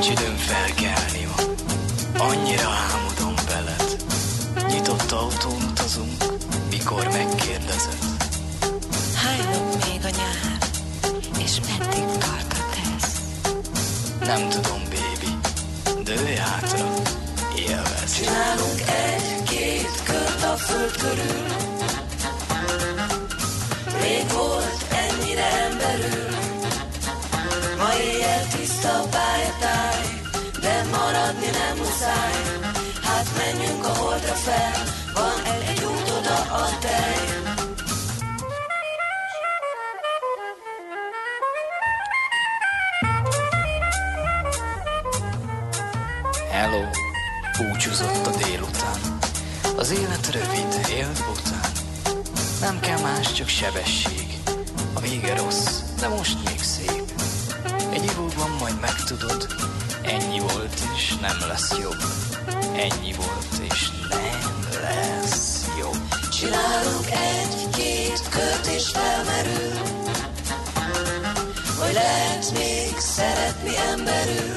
Nincs időm felkelni ma, annyira álmodom veled. Nyitott autón utazunk, mikor megkérdezed. Hány nap még a nyár, és meddig tart a tesz? Nem tudom, baby, dőj hátra, élvez. Csinálunk egy-két kört a föld körül, Rég volt ennyire emberül, ma éjjel tíz szabálytáj, de maradni nem muszáj. Hát menjünk a holdra fel, van egy út oda a tej. Hello, búcsúzott a délután. Az élet rövid, él után. Nem kell más, csak sebesség. A vége rossz, de most még szép majd megtudod, ennyi volt és nem lesz jobb. Ennyi volt és nem lesz jobb. Csinálunk egy-két kört és felmerül, hogy lehet még szeretni emberül.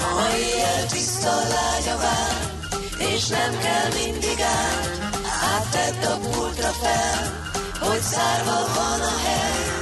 Ha éjjel tiszta lágya vár, és nem kell mindig át, hát tedd a pultra fel, hogy szárva van a hely.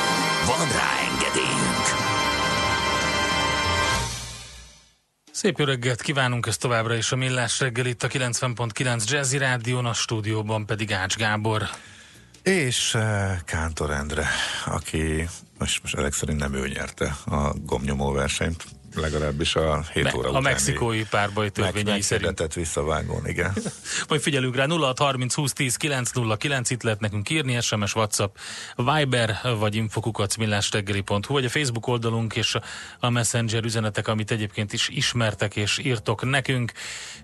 Van rá engedélyünk! Szép jó reggelt kívánunk, ez továbbra is a Millás reggel itt a 90.9 Jazzy Rádión, a stúdióban pedig Ács Gábor. És uh, Kántor Endre, aki most, most ezek szerint nem ő nyerte a gomnyomó versenyt, legalábbis a 7 Me- óra a utáni mexikói párbaj törvényei szerint. meghirdetett visszavágón, igen. [laughs] Majd figyelünk rá 0630 20 10 909, itt lehet nekünk írni, SMS, WhatsApp, Viber vagy infokukac millásreggeli.hu, vagy a Facebook oldalunk és a- a Messenger üzenetek, amit egyébként is ismertek és írtok nekünk.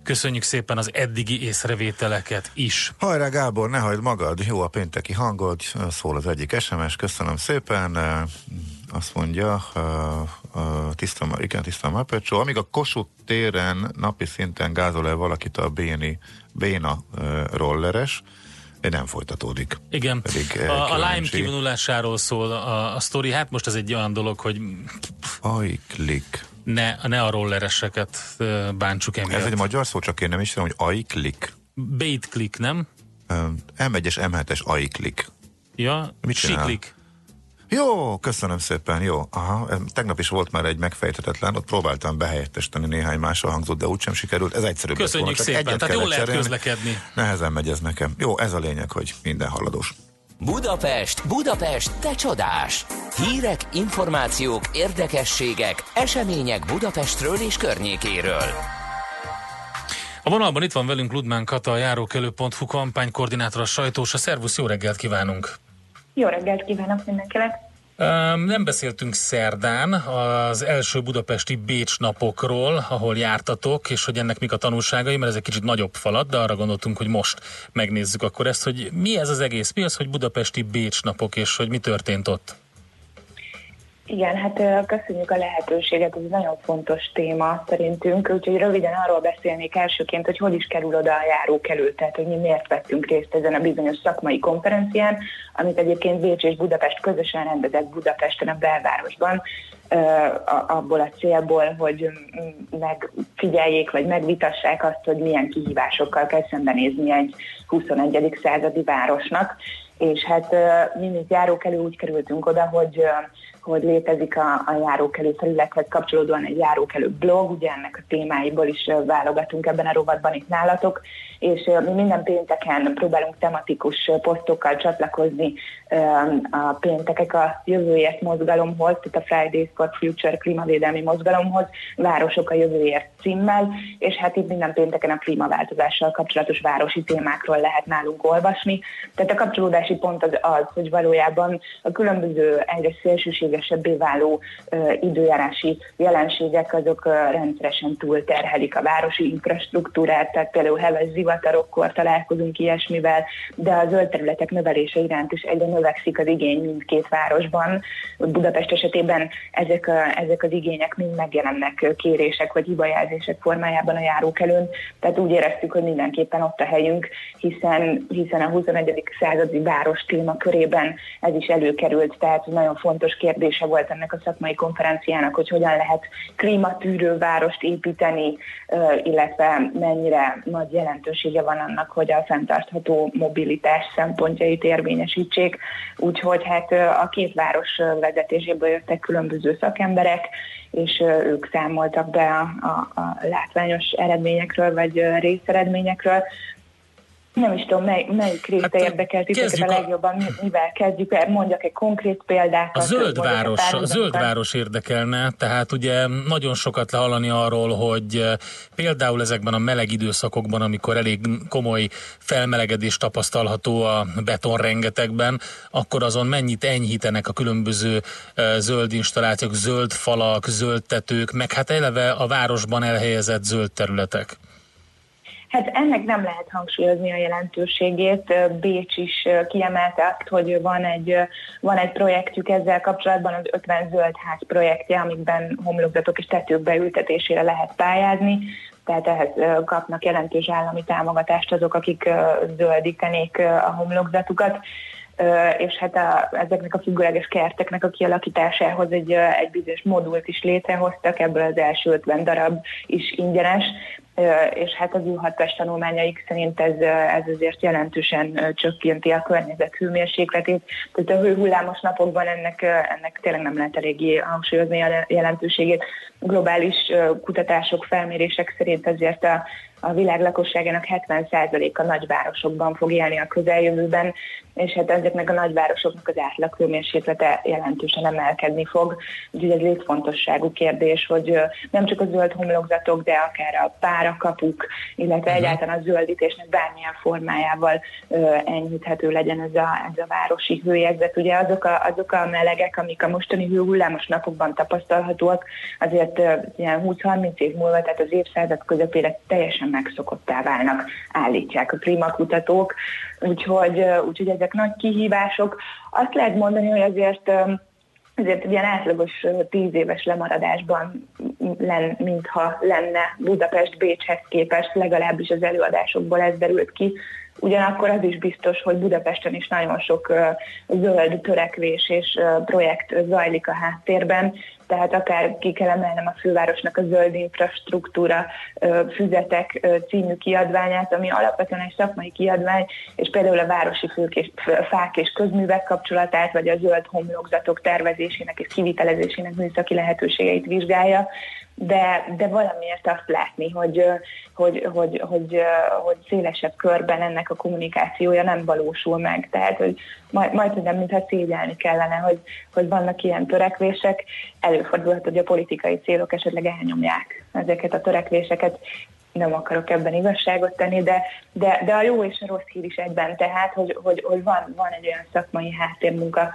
Köszönjük szépen az eddigi észrevételeket is. Hajrá Gábor, ne hagyd magad, jó a pénteki hangod, szól az egyik SMS, köszönöm szépen. Azt mondja, tiszta, igen, tiszta Mapecsó, amíg a Kossuth téren napi szinten gázol el valakit a béni, béna rolleres, nem folytatódik. Igen, Pedig, a, a Lime kivonulásáról szól a, a sztori, hát most ez egy olyan dolog, hogy Ajklik. ne, ne a rollereseket bántsuk emiatt. Ez egy magyar szó, csak én nem is tudom, hogy ajklik. Bait click, nem? Eh, M1-es, M7-es ajklik. Ja, Mit csinál? Jó, köszönöm szépen, jó. Aha, tegnap is volt már egy megfejthetetlen, ott próbáltam behelyettesíteni néhány máshol hangzott, de úgysem sikerült. Ez egyszerűbb. Köszönjük csak szépen, egyet tehát jól lehet cserélni. közlekedni. Nehezen megy ez nekem. Jó, ez a lényeg, hogy minden haladós. Budapest, Budapest, te csodás! Hírek, információk, érdekességek, események Budapestről és környékéről. A vonalban itt van velünk Ludmán Kata, a járókelő.hu kampánykoordinátor, a sajtós. A szervusz, jó reggelt kívánunk! Jó reggelt kívánok mindenkinek! Nem beszéltünk szerdán az első budapesti Bécs napokról, ahol jártatok, és hogy ennek mik a tanulságai, mert ez egy kicsit nagyobb falat, de arra gondoltunk, hogy most megnézzük akkor ezt, hogy mi ez az egész, mi az, hogy budapesti Bécs napok, és hogy mi történt ott. Igen, hát köszönjük a lehetőséget, ez egy nagyon fontos téma szerintünk, úgyhogy röviden arról beszélnék elsőként, hogy hol is kerül oda a járókelő, tehát hogy mi miért vettünk részt ezen a bizonyos szakmai konferencián, amit egyébként Bécs és Budapest közösen rendezett Budapesten a belvárosban, abból a célból, hogy megfigyeljék vagy megvitassák azt, hogy milyen kihívásokkal kell szembenézni egy 21. századi városnak, és hát mi, mint járókelő úgy kerültünk oda, hogy hogy létezik a, a járókelő felülethez kapcsolódóan egy járókelő blog, ugye ennek a témáiból is válogatunk ebben a rovatban itt nálatok, és mi minden pénteken próbálunk tematikus posztokkal csatlakozni a péntekek a jövőért mozgalomhoz, tehát a Fridays for Future klímavédelmi mozgalomhoz, Városok a jövőért címmel, és hát itt minden pénteken a klímaváltozással kapcsolatos városi témákról lehet nálunk olvasni. Tehát a kapcsolódási pont az az, hogy valójában a különböző egyre szélsőségesebbé váló időjárási jelenségek azok rendszeresen túlterhelik a városi infrastruktúrát, tehát például heves zivatarokkor találkozunk ilyesmivel, de a zöld területek növelése iránt is egyre növekszik az igény mindkét városban. Budapest esetében ezek, a, ezek az igények mind megjelennek kérések vagy hibajelzések formájában a járókelőn, tehát úgy éreztük, hogy mindenképpen ott a helyünk, hiszen, hiszen a 21. századi város téma körében ez is előkerült, tehát nagyon fontos kérdése volt ennek a szakmai konferenciának, hogy hogyan lehet klímatűrő várost építeni, illetve mennyire nagy jelentősége van annak, hogy a fenntartható mobilitás szempontjait érvényesítsék. Úgyhogy hát a két város vezetéséből jöttek különböző szakemberek, és ők számoltak be a, a, a látványos eredményekről, vagy részeredményekről. Nem is tudom, mely, melyik része Hát, érdekelt titeket a legjobban, mi, mivel kezdjük el, mondjak egy konkrét példát. A zöld város, a zöld város érdekelne, tehát ugye nagyon sokat lehallani arról, hogy eh, például ezekben a meleg időszakokban, amikor elég komoly felmelegedés tapasztalható a beton rengetegben, akkor azon mennyit enyhítenek a különböző eh, zöld installációk, zöld falak, zöld tetők, meg hát eleve a városban elhelyezett zöld területek. Hát ennek nem lehet hangsúlyozni a jelentőségét. Bécs is kiemelte azt, hogy van egy, van egy projektjük ezzel kapcsolatban, az 50 zöld ház projektje, amikben homlokzatok és tetők beültetésére lehet pályázni. Tehát ehhez kapnak jelentős állami támogatást azok, akik zöldítenék a homlokzatukat és hát a, ezeknek a függőleges kerteknek a kialakításához egy, egy bizonyos modult is létrehoztak, ebből az első 50 darab is ingyenes, és hát az U6-es tanulmányaik szerint ez, ez azért jelentősen csökkenti a környezet hőmérsékletét. Tehát a hőhullámos napokban ennek, ennek tényleg nem lehet eléggé hangsúlyozni a jelentőségét. Globális kutatások, felmérések szerint ezért a, a világ lakosságának 70%-a nagyvárosokban fog élni a közeljövőben, és hát ezeknek a nagyvárosoknak az átlag hőmérséklete jelentősen emelkedni fog. Úgyhogy ez létfontosságú kérdés, hogy nem csak a zöld homlokzatok, de akár a párakapuk, illetve uh-huh. egyáltalán a zöldítésnek bármilyen formájával enyhíthető legyen ez a, ez a városi hőjegyzet. Ugye azok a, azok a melegek, amik a mostani hőhullámos napokban tapasztalhatóak, azért ilyen 20-30 év múlva, tehát az évszázad közepére teljesen megszokottá válnak, állítják a klímakutatók. Úgyhogy, úgyhogy ezek nagy kihívások. Azt lehet mondani, hogy azért ezért egy ilyen átlagos tíz éves lemaradásban, len, mintha lenne Budapest Bécshez képest, legalábbis az előadásokból ez derült ki. Ugyanakkor az is biztos, hogy Budapesten is nagyon sok zöld törekvés és projekt zajlik a háttérben, tehát akár ki kell emelnem a fővárosnak a zöld infrastruktúra füzetek című kiadványát, ami alapvetően egy szakmai kiadvány, és például a városi fők és, fák és közművek kapcsolatát, vagy a zöld homlokzatok tervezésének és kivitelezésének műszaki lehetőségeit vizsgálja, de, de valamiért azt látni, hogy, hogy, hogy, hogy, hogy szélesebb körben ennek a kommunikációja nem valósul meg. Tehát, hogy majd, majd nem, mintha szégyelni kellene, hogy, hogy vannak ilyen törekvések. Előfordulhat, hogy a politikai célok esetleg elnyomják ezeket a törekvéseket, nem akarok ebben igazságot tenni, de, de, de a jó és a rossz hír is egyben, tehát, hogy, hogy, hogy van, van egy olyan szakmai háttérmunka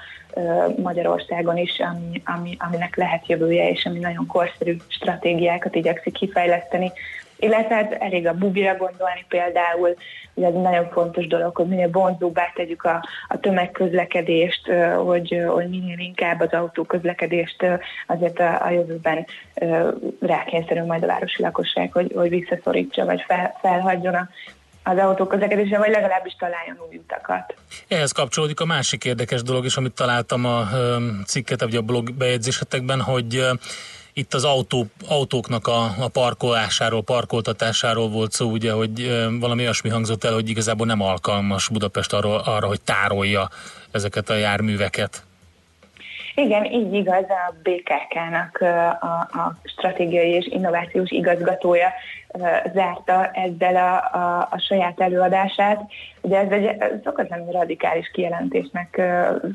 Magyarországon is, ami, ami, aminek lehet jövője, és ami nagyon korszerű stratégiákat igyekszik kifejleszteni, illetve hát elég a bugira gondolni például, ugye ez nagyon fontos dolog, hogy minél vonzóbbá tegyük a, a tömegközlekedést, hogy, hogy minél inkább az autóközlekedést azért a, a jövőben rákényszerül majd a városi lakosság, hogy, hogy visszaszorítsa, vagy fel, felhagyjon a, az autóközlekedésre, vagy legalábbis találjon új utakat. Ehhez kapcsolódik a másik érdekes dolog is, amit találtam a cikket, vagy a blog bejegyzésetekben, hogy itt az autó, autóknak a, a parkolásáról, parkoltatásáról volt szó, ugye, hogy valami olyasmi hangzott el, hogy igazából nem alkalmas Budapest arra, arra hogy tárolja ezeket a járműveket. Igen, így igaz a BKK-nak a, a stratégiai és innovációs igazgatója zárta ezzel a, a, a saját előadását. Ugye ez egy szokatlanul radikális kijelentésnek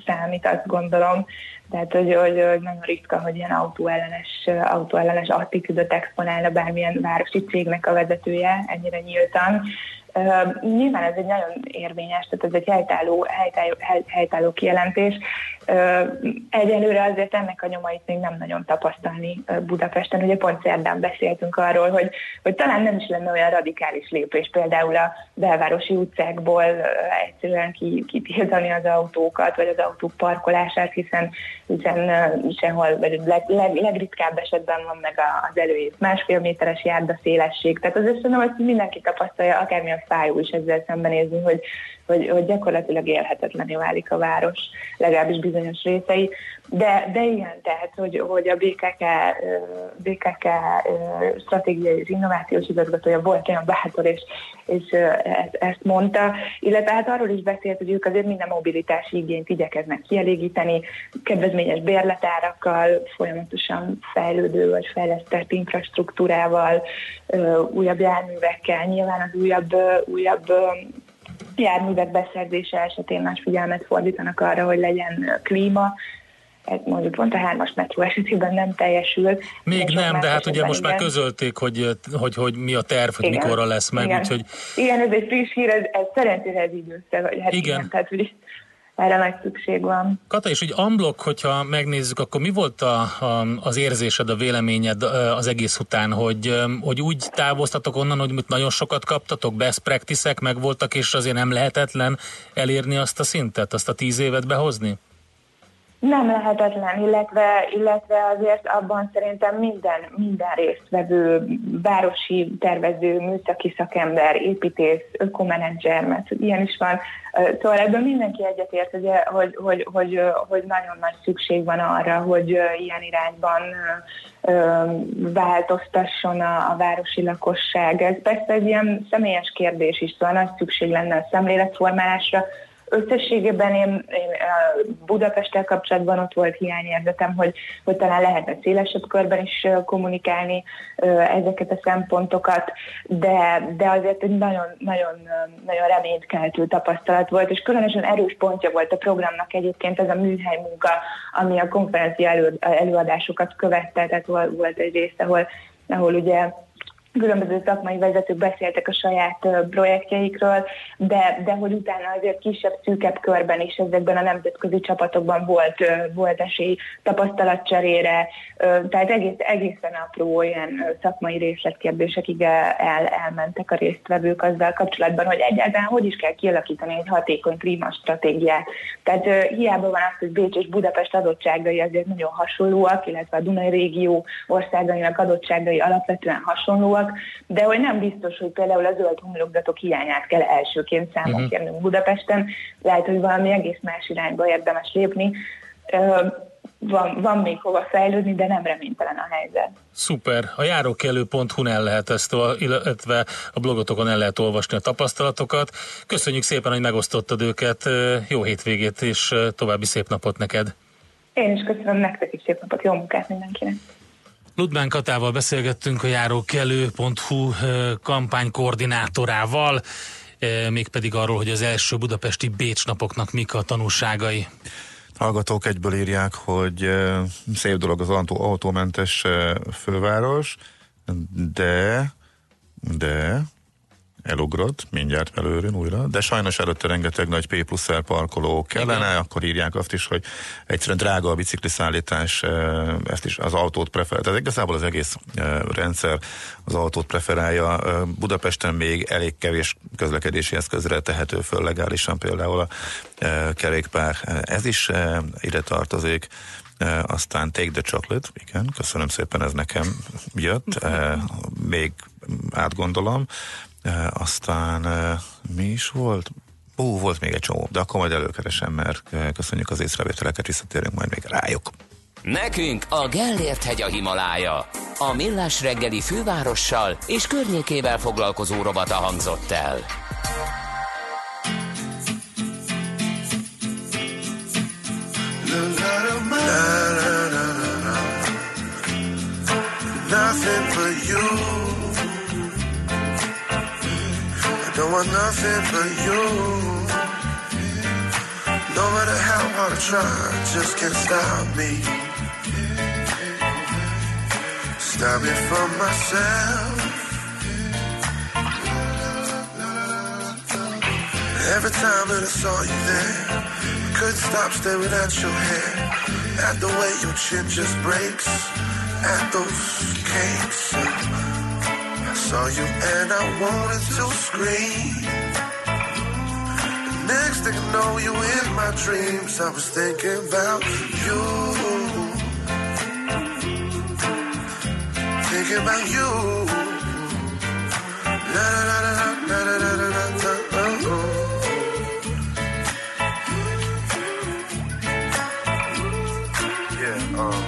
számít, azt gondolom, tehát, hogy, hogy, hogy nagyon ritka, hogy ilyen autóellenes, autóellenes attitűdöt exponálna bármilyen városi cégnek a vezetője ennyire nyíltan. Nyilván ez egy nagyon érvényes, tehát ez egy helytálló, helytálló, helytálló kijelentés. Egyelőre azért ennek a nyomait még nem nagyon tapasztalni Budapesten. Ugye pont szerdán beszéltünk arról, hogy, hogy talán nem is lenne olyan radikális lépés például a belvárosi utcákból egyszerűen kitiltani az autókat, vagy az autók parkolását, hiszen, hiszen sehol, vagy leg, leg, legritkább esetben van meg az előírt másfél méteres járda szélesség. Tehát az szerintem hogy mindenki tapasztalja, akármilyen fájó is ezzel szembenézni, hogy, hogy, hogy gyakorlatilag élhetetlené válik a város, legalábbis bizonyos részei. De, de igen, tehát, hogy, hogy a BKK, BKK stratégiai és innovációs igazgatója volt olyan bátor, és, és ezt mondta, illetve hát arról is beszélt, hogy ők azért minden mobilitási igényt igyekeznek kielégíteni, kedvezményes bérletárakkal, folyamatosan fejlődő vagy fejlesztett infrastruktúrával, újabb járművekkel, nyilván az újabb, újabb járművek beszerzése esetén nagy figyelmet fordítanak arra, hogy legyen klíma, ez mondjuk pont a hármas metró esetében nem teljesül. Még nem, de hát ugye most igen. már közölték, hogy, hogy, hogy mi a terv, hogy igen. mikorra lesz meg. Igen. Úgyhogy... igen, ez egy friss hír, ez, ez szerencsére ez idősze, vagy hát igen. igen tehát, hogy erre nagy szükség van. Kata, és úgy unblock, hogyha megnézzük, akkor mi volt a, a, az érzésed, a véleményed az egész után, hogy, hogy úgy távoztatok onnan, hogy nagyon sokat kaptatok, best practice-ek megvoltak, és azért nem lehetetlen elérni azt a szintet, azt a tíz évet behozni? Nem lehetetlen, illetve, illetve azért abban szerintem minden, minden résztvevő, városi tervező, műszaki szakember, építész, ökomenedzser, mert ilyen is van. Szóval ebből mindenki egyetért, hogy, hogy, hogy, hogy, hogy nagyon nagy szükség van arra, hogy ilyen irányban változtasson a, a városi lakosság. Ez persze egy ilyen személyes kérdés is, szóval nagy szükség lenne a szemléletformálásra, Összességében én, én Budapesttel kapcsolatban ott volt hiányérzetem, hogy, hogy talán lehetne szélesebb körben is kommunikálni ezeket a szempontokat, de, de azért egy nagyon, nagyon, nagyon reménykeltő tapasztalat volt, és különösen erős pontja volt a programnak egyébként ez a műhely munka, ami a konferencia elő, előadásokat követte, tehát volt egy rész, ahol, ahol ugye különböző szakmai vezetők beszéltek a saját projektjeikről, de, de hogy utána azért kisebb, szűkebb körben is ezekben a nemzetközi csapatokban volt, volt esély tapasztalatcserére, tehát egész, egészen apró ilyen szakmai részletkérdésekig el, elmentek a résztvevők azzal kapcsolatban, hogy egyáltalán hogy is kell kialakítani egy hatékony klímastratégiát. Tehát hiába van az, hogy Bécs és Budapest adottságai azért nagyon hasonlóak, illetve a Dunai régió országainak adottságai alapvetően hasonlóak, vannak, de hogy nem biztos, hogy például a zöld homlokzatok hiányát kell elsőként számon uh-huh. kérnünk Budapesten. Lehet, hogy valami egész más irányba érdemes lépni. Van, van még hova fejlődni, de nem reménytelen a helyzet. Szuper. A járókelő.hu-n el lehet ezt, illetve a blogotokon el lehet olvasni a tapasztalatokat. Köszönjük szépen, hogy megosztottad őket. Jó hétvégét és további szép napot neked. Én is köszönöm nektek is szép napot, jó munkát mindenkinek. Ludmán Katával beszélgettünk a járókelő.hu kampánykoordinátorával, mégpedig arról, hogy az első budapesti Bécs napoknak mik a tanulságai. Hallgatók egyből írják, hogy szép dolog az autó, autómentes főváros, de de elugrott, mindjárt előrön újra, de sajnos előtte rengeteg nagy P plusz parkoló kellene, Igen. akkor írják azt is, hogy egyszerűen drága a bicikliszállítás, ezt is az autót preferál. Tehát igazából az egész rendszer az autót preferálja. Budapesten még elég kevés közlekedési eszközre tehető föl legálisan, például a kerékpár. Ez is ide tartozik. Aztán Take the Chocolate, igen, köszönöm szépen, ez nekem jött, még átgondolom, aztán e, mi is volt? Ó, volt még egy csomó, de akkor majd előkeresem, mert e, köszönjük az észrevételeket, visszatérünk majd még rájuk. Nekünk a Gellért hegy a Himalája. A Millás reggeli fővárossal és környékével foglalkozó robata hangzott el. Nothing but you Don't want nothing but you. No matter how hard I try, just can't stop me. Stop me from myself. Every time that I saw you there, I couldn't stop staring at your hair. At the way your chin just breaks, at those cakes saw you and I wanted to scream. next thing I know, you in my dreams. I was thinking about you. Thinking about you. La la la la la la la la la. Yeah, um,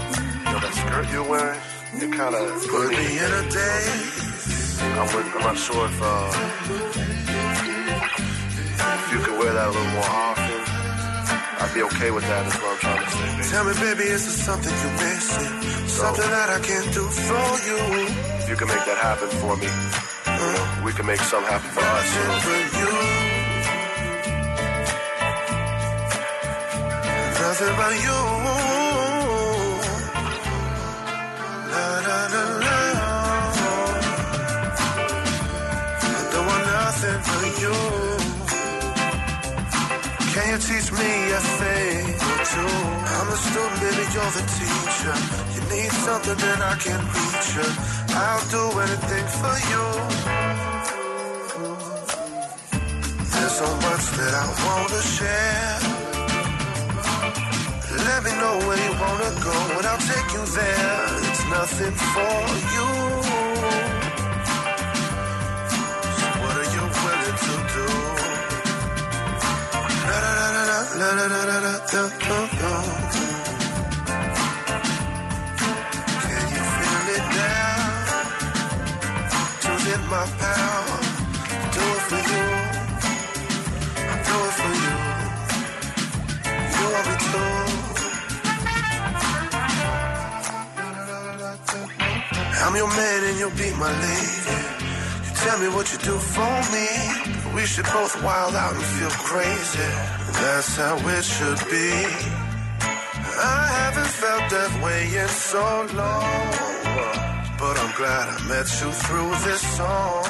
yo, that skirt you're wearing, it kind of put me in a daze. I'm, with, I'm not sure if, uh, if you could wear that a little more often. I'd be okay with that. Is what I'm trying to say. Baby. Tell me, baby, is there something you're missing? So, something that I can't do for you? If you can make that happen for me, you know, we can make something happen for us. You know? For you. Nothing but you. You teach me a thing or two? I'm a student, baby, you're the teacher. You need something, that I can reach you. I'll do anything for you. There's so much that I wanna share. Let me know where you wanna go, and I'll take you there. It's nothing for you. My power. Do it for you. I do it for you. You want me to? I'm your man and you'll be my lady. Tell me what you do for me. We should both wild out and feel crazy. That's how it should be. I haven't felt that way in so long. But I'm glad I met you through this song.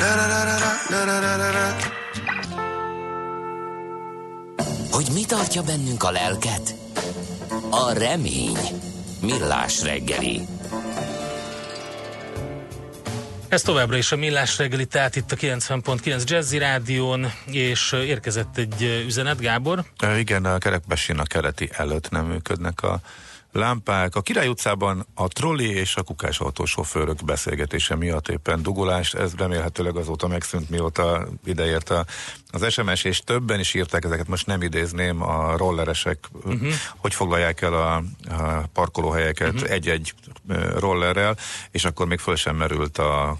La da da da da da mi tartja bennünk a lelket? A remény. Millás reggeli. Ez továbbra is a Millás reggeli, tehát itt a 90.9 Jazzy Rádión, és érkezett egy üzenet, Gábor. Igen, a kerekbesin a keleti előtt nem működnek a lámpák. A Király utcában a trolli és a kukásautó sofőrök beszélgetése miatt éppen dugulás, ez remélhetőleg azóta megszűnt, mióta ideért a, az SMS, és többen is írták ezeket, most nem idézném, a rolleresek, uh-huh. hogy foglalják el a, a parkolóhelyeket uh-huh. egy-egy rollerrel, és akkor még föl sem merült a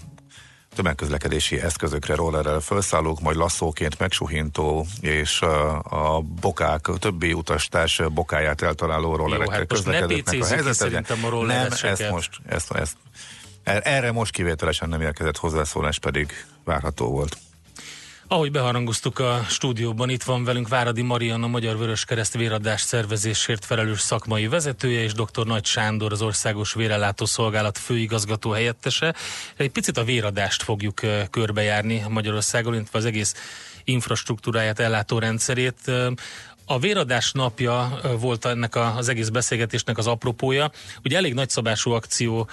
tömegközlekedési eszközökre rollerrel felszállók, majd lasszóként megsuhintó, és a, bokák, a többi utastárs bokáját eltaláló rollerekkel hát közlekedőknek a helyzet. A nem, ezt most, ezt, ezt, erre most kivételesen nem érkezett hozzászólás, pedig várható volt. Ahogy beharangoztuk a stúdióban, itt van velünk Váradi Marian, a Magyar Vöröskereszt véradás szervezésért felelős szakmai vezetője, és dr. Nagy Sándor, az Országos Vérellátó Szolgálat főigazgató helyettese. Egy picit a véradást fogjuk körbejárni Magyarországon, illetve az egész infrastruktúráját, ellátórendszerét. A véradás napja volt ennek az egész beszélgetésnek az apropója. Ugye elég nagyszabású akció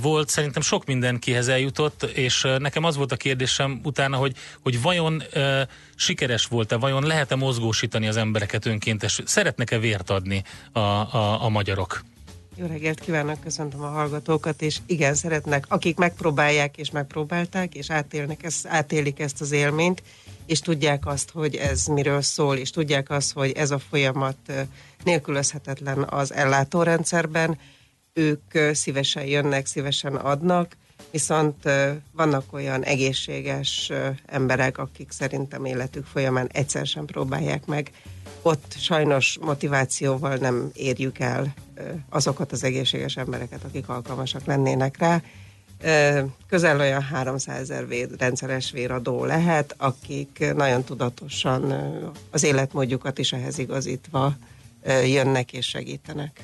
volt, szerintem sok mindenkihez eljutott, és nekem az volt a kérdésem utána, hogy, hogy vajon uh, sikeres volt-e, vajon lehet-e mozgósítani az embereket önkéntes, szeretnek-e vért adni a, a, a magyarok? Jó reggelt kívánok, köszöntöm a hallgatókat, és igen, szeretnek, akik megpróbálják és megpróbálták, és átélnek ezt, átélik ezt az élményt, és tudják azt, hogy ez miről szól, és tudják azt, hogy ez a folyamat nélkülözhetetlen az ellátórendszerben, ők szívesen jönnek, szívesen adnak, viszont vannak olyan egészséges emberek, akik szerintem életük folyamán egyszer sem próbálják meg. Ott sajnos motivációval nem érjük el azokat az egészséges embereket, akik alkalmasak lennének rá. Közel olyan 300 ezer vér, rendszeres véradó lehet, akik nagyon tudatosan az életmódjukat is ehhez igazítva jönnek és segítenek.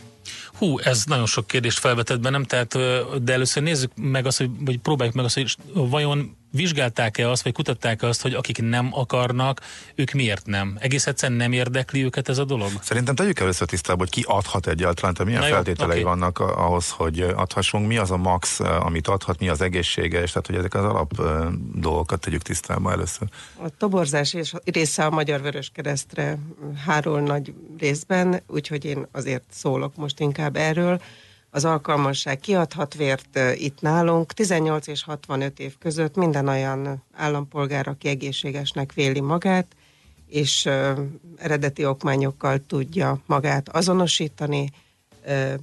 Hú, ez nagyon sok kérdést felvetett bennem, tehát, de először nézzük meg azt, hogy, vagy próbáljuk meg azt, hogy vajon vizsgálták-e azt, vagy kutatták-e azt, hogy akik nem akarnak, ők miért nem? Egész egyszerűen nem érdekli őket ez a dolog? Szerintem tegyük először tisztába, hogy ki adhat egyáltalán, tehát milyen Na feltételei jó, okay. vannak ahhoz, hogy adhassunk, mi az a max, amit adhat, mi az egészséges, tehát hogy ezek az alap dolgokat tegyük tisztába először. A toborzás és része a Magyar Vörös Keresztre hárul nagy részben, úgyhogy én azért szólok most inkább erről az alkalmasság kiadhat vért itt nálunk. 18 és 65 év között minden olyan állampolgár, aki egészségesnek véli magát, és eredeti okmányokkal tudja magát azonosítani,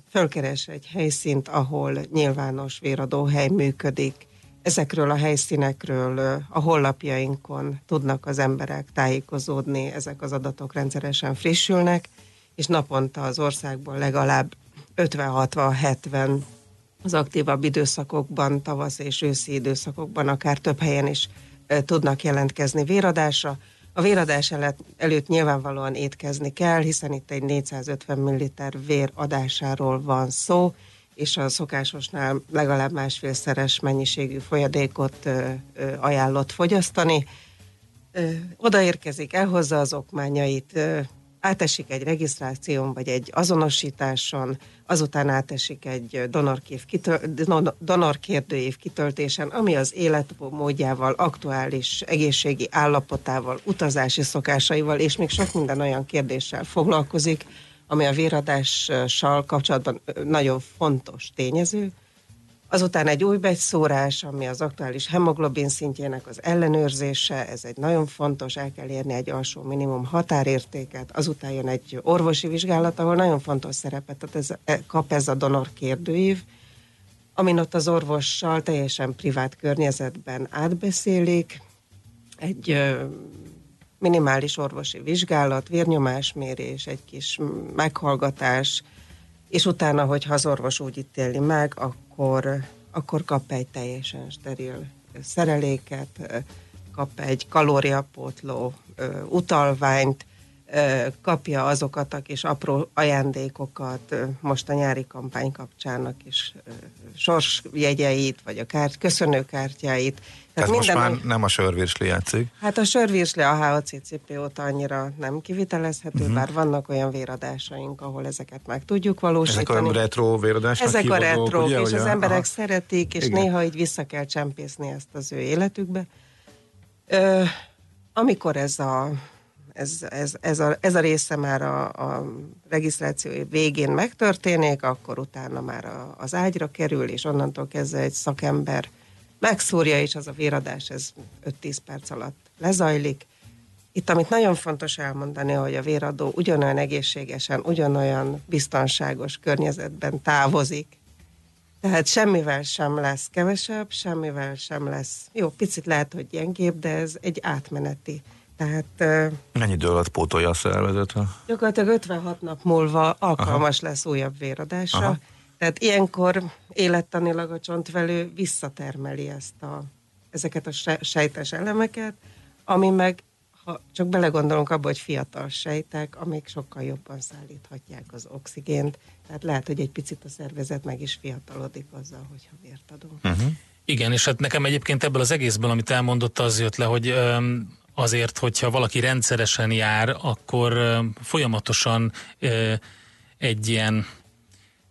fölkeres egy helyszínt, ahol nyilvános véradóhely működik. Ezekről a helyszínekről a hollapjainkon tudnak az emberek tájékozódni, ezek az adatok rendszeresen frissülnek, és naponta az országból legalább 50-60-70 az aktívabb időszakokban, tavasz és őszi időszakokban akár több helyen is tudnak jelentkezni véradásra. A véradás előtt, nyilvánvalóan étkezni kell, hiszen itt egy 450 ml vér adásáról van szó, és a szokásosnál legalább másfélszeres mennyiségű folyadékot ajánlott fogyasztani. Odaérkezik, elhozza az okmányait, átesik egy regisztráción vagy egy azonosításon, azután átesik egy donorkév kitöl, don- donorkérdőív kitöltésen, ami az életmódjával, aktuális egészségi állapotával, utazási szokásaival és még sok minden olyan kérdéssel foglalkozik, ami a véradással kapcsolatban nagyon fontos tényező. Azután egy új begyszórás, ami az aktuális hemoglobin szintjének az ellenőrzése, ez egy nagyon fontos, el kell érni egy alsó minimum határértéket, azután jön egy orvosi vizsgálat, ahol nagyon fontos szerepet tehát ez, e, kap ez a donor kérdőív, amin ott az orvossal teljesen privát környezetben átbeszélik, egy minimális orvosi vizsgálat, vérnyomásmérés, egy kis meghallgatás, és utána, hogyha az orvos úgy ítéli meg, akkor, akkor kap egy teljesen steril szereléket, kap egy kalóriapótló utalványt, kapja azokat a kis apró ajándékokat, most a nyári kampány kapcsán a kis sorsjegyeit, vagy a kárt, köszönőkártyáit. Tehát most már nem a sörvirsli játszik. Hát a sörvirsli a HACCP óta annyira nem kivitelezhető, uh-huh. bár vannak olyan véradásaink, ahol ezeket meg tudjuk Ezek valósítani. a retro véradásnak Ezek a ugye, és hogy az emberek aha. szeretik, és Igen. néha így vissza kell csempészni ezt az ő életükbe. Ö, amikor ez a, ez, ez, ez, a, ez a része már a, a regisztráció végén megtörténik, akkor utána már a, az ágyra kerül, és onnantól kezdve egy szakember megszúrja, és az a véradás, ez 5-10 perc alatt lezajlik. Itt, amit nagyon fontos elmondani, hogy a véradó ugyanolyan egészségesen, ugyanolyan biztonságos környezetben távozik. Tehát semmivel sem lesz kevesebb, semmivel sem lesz, jó, picit lehet, hogy gyengébb, de ez egy átmeneti. Tehát Mennyi idő alatt pótolja a szervezet? gyakorlatilag 56 nap múlva alkalmas Aha. lesz újabb véradásra. Aha. Tehát ilyenkor élettanilag a csontvelő visszatermeli ezt a, ezeket a se- sejtes elemeket, ami meg, ha csak belegondolunk abba, hogy fiatal sejtek, amik sokkal jobban szállíthatják az oxigént, tehát lehet, hogy egy picit a szervezet meg is fiatalodik azzal, hogyha vért adunk. Uh-huh. Igen, és hát nekem egyébként ebből az egészből, amit elmondott, az jött le, hogy öm, azért, hogyha valaki rendszeresen jár, akkor folyamatosan egy ilyen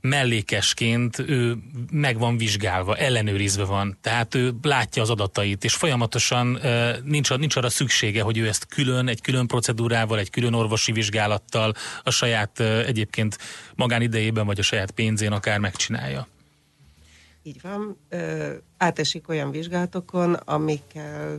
mellékesként ő meg van vizsgálva, ellenőrizve van, tehát ő látja az adatait, és folyamatosan nincs, nincs arra szüksége, hogy ő ezt külön, egy külön procedúrával, egy külön orvosi vizsgálattal a saját egyébként magánidejében, vagy a saját pénzén akár megcsinálja. Így van. Ö, átesik olyan vizsgálatokon, amikkel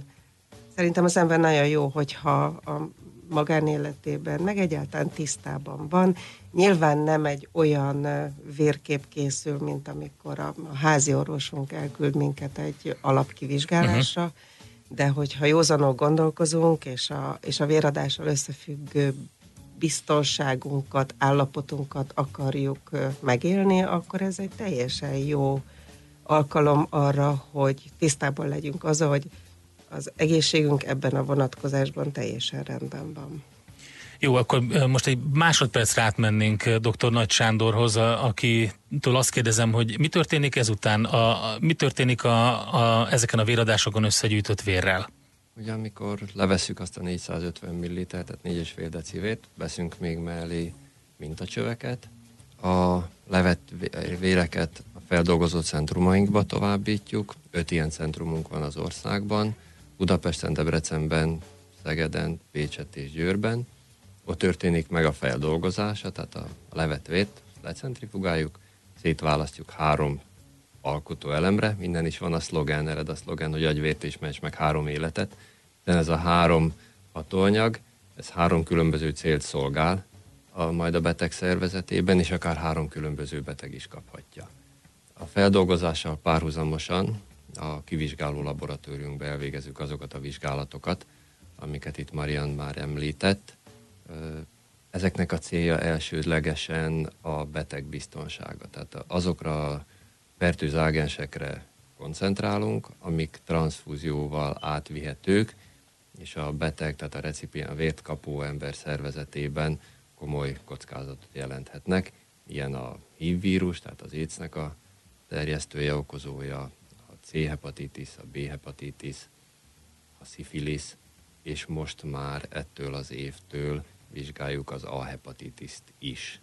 szerintem az ember nagyon jó, hogyha a magánéletében, meg egyáltalán tisztában van. Nyilván nem egy olyan vérkép készül, mint amikor a, a házi orvosunk elküld minket egy alapkivizsgálásra, uh-huh. de hogyha józanul gondolkozunk, és a, és a véradással összefüggő biztonságunkat, állapotunkat akarjuk megélni, akkor ez egy teljesen jó alkalom arra, hogy tisztában legyünk azzal, hogy az egészségünk ebben a vonatkozásban teljesen rendben van. Jó, akkor most egy másodpercre átmennénk dr. Nagy Sándorhoz, akitől azt kérdezem, hogy mi történik ezután, a, a, mi történik a, a, ezeken a véradásokon összegyűjtött vérrel? Ugye amikor levesszük azt a 450 ml, tehát 4,5 decivét, veszünk még mellé mintacsöveket, a levett vé- véreket a feldolgozó centrumainkba továbbítjuk, öt ilyen centrumunk van az országban, Budapesten, Debrecenben, Szegeden, Pécset és Győrben. Ott történik meg a feldolgozása, tehát a levett vét lecentrifugáljuk, szétválasztjuk három alkotó elemre, minden is van a szlogán, ered a szlogán, hogy agyvért és meccs meg három életet, de ez a három hatóanyag, ez három különböző célt szolgál, a, majd a beteg szervezetében, és akár három különböző beteg is kaphatja. A feldolgozással párhuzamosan a kivizsgáló laboratóriumban elvégezzük azokat a vizsgálatokat, amiket itt Marian már említett. Ezeknek a célja elsődlegesen a beteg biztonsága. Tehát azokra a fertőző ágensekre koncentrálunk, amik transfúzióval átvihetők, és a beteg, tehát a recipiens, a vért kapó ember szervezetében komoly kockázatot jelenthetnek. ilyen a HIV vírus, tehát az AIDS-nek a terjesztője, okozója, C-hepatitis, a B-hepatitis, a szifilisz, és most már ettől az évtől vizsgáljuk az A-hepatitiszt is.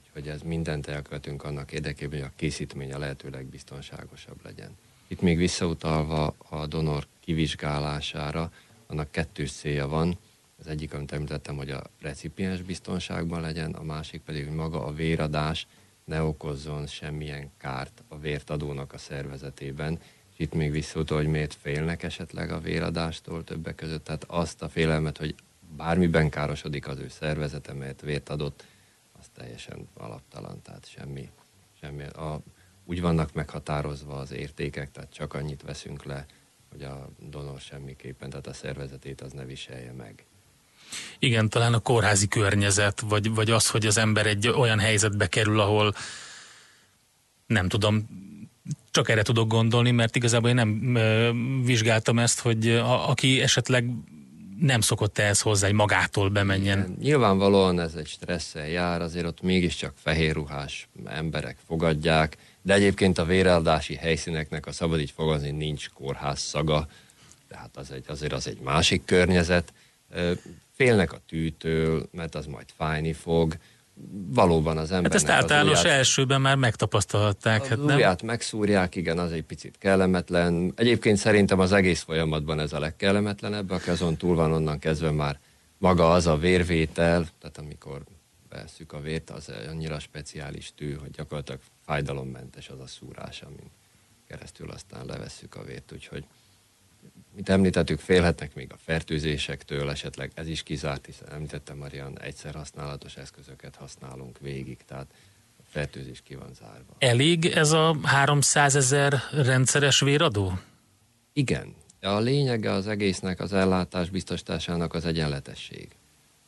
Úgyhogy ez mindent elkövetünk annak érdekében, hogy a készítmény a lehetőleg biztonságosabb legyen. Itt még visszautalva a donor kivizsgálására, annak kettős célja van. Az egyik, amit említettem, hogy a recipiens biztonságban legyen, a másik pedig, hogy maga a véradás ne okozzon semmilyen kárt a vértadónak a szervezetében. És itt még visszautal, hogy miért félnek esetleg a véradástól többek között. Tehát azt a félelmet, hogy bármiben károsodik az ő szervezete, mert vért adott, az teljesen alaptalan, tehát semmi, semmi. A, úgy vannak meghatározva az értékek, tehát csak annyit veszünk le, hogy a donor semmiképpen, tehát a szervezetét az ne viselje meg. Igen, talán a kórházi környezet, vagy, vagy az, hogy az ember egy olyan helyzetbe kerül, ahol nem tudom, csak erre tudok gondolni, mert igazából én nem ö, vizsgáltam ezt, hogy a, aki esetleg nem szokott ehhez hozzá, hogy magától bemenjen. Igen, nyilvánvalóan ez egy stresszel jár, azért ott mégiscsak fehér ruhás emberek fogadják, de egyébként a véreldási helyszíneknek, a szabad így fogalmazni, nincs kórház szaga, tehát az egy, azért az egy másik környezet. Félnek a tűtől, mert az majd fájni fog. Valóban az ember. Hát ezt általános ujját, elsőben már megtapasztalhatták. Az hát ujját nem? megszúrják, igen, az egy picit kellemetlen. Egyébként szerintem az egész folyamatban ez a legkellemetlenebb, aki azon túl van onnan kezdve már maga az a vérvétel, tehát amikor vesszük a vért, az annyira speciális tű, hogy gyakorlatilag fájdalommentes az a szúrás, amin keresztül aztán levesszük a vért, úgyhogy mint említettük, félhetnek még a fertőzésektől, esetleg ez is kizárt, hiszen említettem Marian, egyszer használatos eszközöket használunk végig, tehát a fertőzés ki van zárva. Elég ez a 300 ezer rendszeres véradó? Igen. A lényege az egésznek, az ellátás biztosításának az egyenletesség.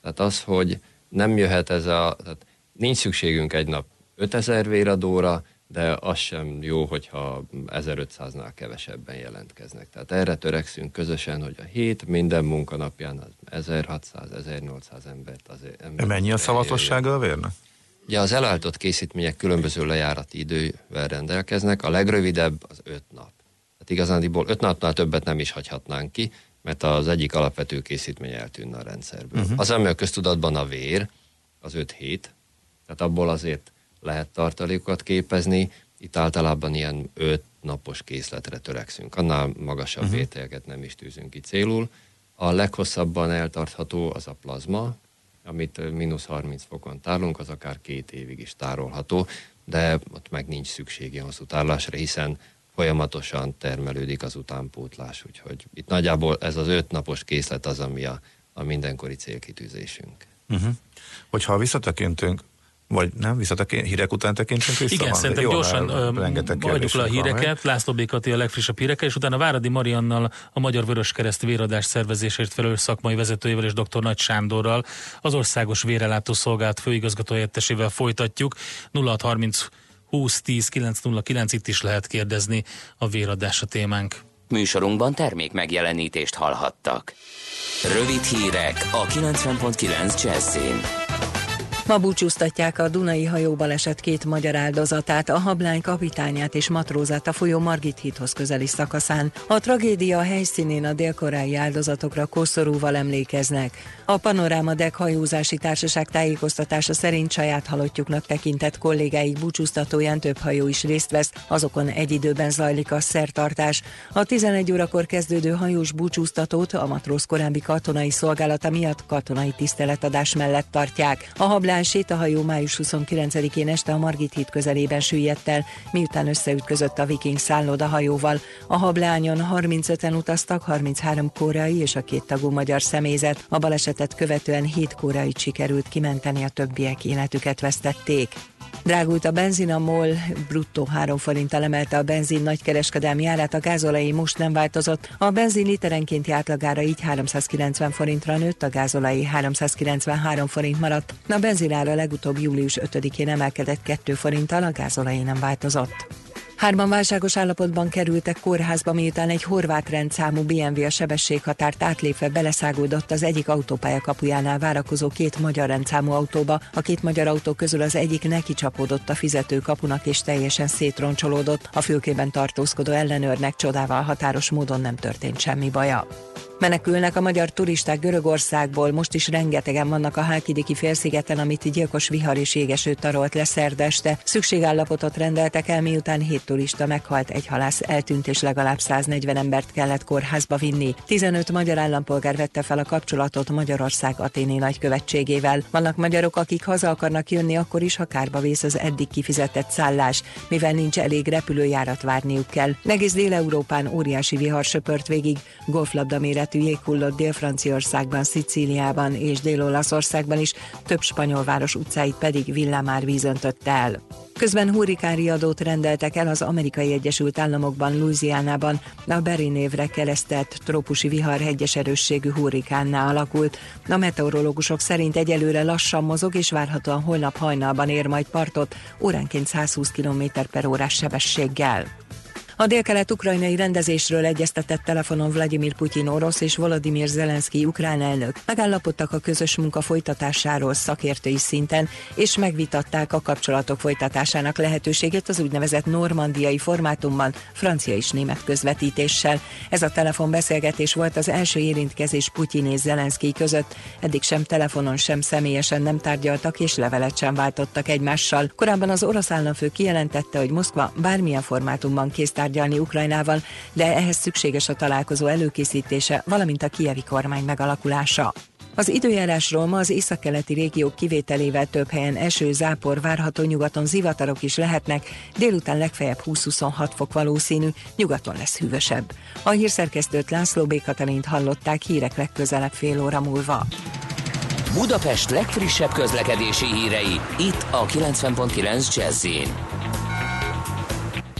Tehát az, hogy nem jöhet ez a, tehát nincs szükségünk egy nap 5000 véradóra, de az sem jó, hogyha 1500-nál kevesebben jelentkeznek. Tehát erre törekszünk közösen, hogy a hét minden munkanapján az 1600-1800 embert azért... Embert Mennyi a szavatossága a vérnek? Ugye az elállított készítmények különböző lejárati idővel rendelkeznek, a legrövidebb az 5 nap. Tehát igazándiból 5 napnál többet nem is hagyhatnánk ki, mert az egyik alapvető készítmény eltűnne a rendszerből. Uh-huh. Az, ami a köztudatban a vér, az 5 hét, tehát abból azért lehet tartalékokat képezni, itt általában ilyen 5 napos készletre törekszünk. Annál magasabb uh-huh. vételeket nem is tűzünk ki célul. A leghosszabban eltartható az a plazma, amit mínusz 30 fokon tárolunk, az akár két évig is tárolható, de ott meg nincs szüksége hosszú tárolásra, hiszen folyamatosan termelődik az utánpótlás, úgyhogy itt nagyjából ez az öt napos készlet az, ami a, a mindenkori célkitűzésünk. Uh-huh. Hogyha visszatekintünk, vagy nem, visszatekint, hírek után tekintsünk vissza? Igen, van, szerintem Jó, gyorsan adjuk le a híreket, László Békati a legfrissebb hírekkel, és utána Váradi Mariannal a Magyar Vöröskereszt véradás szervezésért felelős szakmai vezetőjével és dr. Nagy Sándorral az Országos Vérelátó Szolgált főigazgatóhelyettesével folytatjuk. 0630 20 10 909 itt is lehet kérdezni a véradás a témánk. Műsorunkban termék megjelenítést hallhattak. Rövid hírek a 90.9 Jazzin. Ma búcsúztatják a Dunai hajóbaleset két magyar áldozatát, a hablány kapitányát és matrózát a folyó Margit hídhoz közeli szakaszán. A tragédia helyszínén a délkorai áldozatokra koszorúval emlékeznek. A Panoráma Dek hajózási társaság tájékoztatása szerint saját halottjuknak tekintett kollégáik búcsúztatóján több hajó is részt vesz, azokon egy időben zajlik a szertartás. A 11 órakor kezdődő hajós búcsúztatót a matróz korábbi katonai szolgálata miatt katonai tiszteletadás mellett tartják. A hablány Milán sétahajó május 29-én este a Margit híd közelében süllyedt el, miután összeütközött a viking hajóval. A hablányon 35-en utaztak, 33 koreai és a két tagú magyar személyzet. A balesetet követően 7 koreai sikerült kimenteni, a többiek életüket vesztették. Drágult a benzin, a MOL bruttó 3 forinttal emelte a benzin nagykereskedelmi árát, a gázolai most nem változott. A benzin literenkénti átlagára így 390 forintra nőtt, a gázolai 393 forint maradt. A benzin ára legutóbb július 5-én emelkedett 2 forinttal, a gázolai nem változott. Hárman válságos állapotban kerültek kórházba, miután egy horvát rendszámú BMW a sebességhatárt átlépve beleszágódott az egyik autópálya kapujánál várakozó két magyar rendszámú autóba. A két magyar autó közül az egyik neki csapódott a fizető kapunak és teljesen szétroncsolódott. A fülkében tartózkodó ellenőrnek csodával határos módon nem történt semmi baja. Menekülnek a magyar turisták Görögországból, most is rengetegen vannak a Hálkidiki félszigeten, amit gyilkos vihar és jégeső tarolt le szerdeste. Szükségállapotot rendeltek el, miután hét turista meghalt, egy halász eltűnt és legalább 140 embert kellett kórházba vinni. 15 magyar állampolgár vette fel a kapcsolatot Magyarország Aténi nagykövetségével. Vannak magyarok, akik haza akarnak jönni akkor is, ha kárba vész az eddig kifizetett szállás, mivel nincs elég repülőjárat várniuk kell. Egész Dél-Európán óriási vihar söpört végig, golflabda méret méretű jég hullott Dél-Franciaországban, Szicíliában és Dél-Olaszországban is, több spanyol város utcáit pedig villámár vízöntötte el. Közben hurrikánriadót rendeltek el az Amerikai Egyesült Államokban, Louisianában, a Berry névre keresztelt trópusi vihar hegyes erősségű hurrikánná alakult. A meteorológusok szerint egyelőre lassan mozog, és várhatóan holnap hajnalban ér majd partot, óránként 120 km per órás sebességgel. A délkelet-ukrajnai rendezésről egyeztetett telefonon Vladimir Putyin orosz és Volodymyr Zelenszky ukrán elnök. Megállapodtak a közös munka folytatásáról szakértői szinten, és megvitatták a kapcsolatok folytatásának lehetőségét az úgynevezett normandiai formátumban, francia és német közvetítéssel. Ez a telefonbeszélgetés volt az első érintkezés Putyin és Zelenszky között. Eddig sem telefonon, sem személyesen nem tárgyaltak és levelet sem váltottak egymással. Korábban az orosz államfő kijelentette, hogy Moszkva bármilyen formátumban kész tárgyalni Ukrajnával, de ehhez szükséges a találkozó előkészítése, valamint a kievi kormány megalakulása. Az időjárásról ma az északkeleti régiók kivételével több helyen eső, zápor várható, nyugaton zivatarok is lehetnek, délután legfeljebb 20-26 fok valószínű, nyugaton lesz hűvösebb. A hírszerkesztőt László B. Katalint hallották hírek legközelebb fél óra múlva. Budapest legfrissebb közlekedési hírei, itt a 90.9 jazz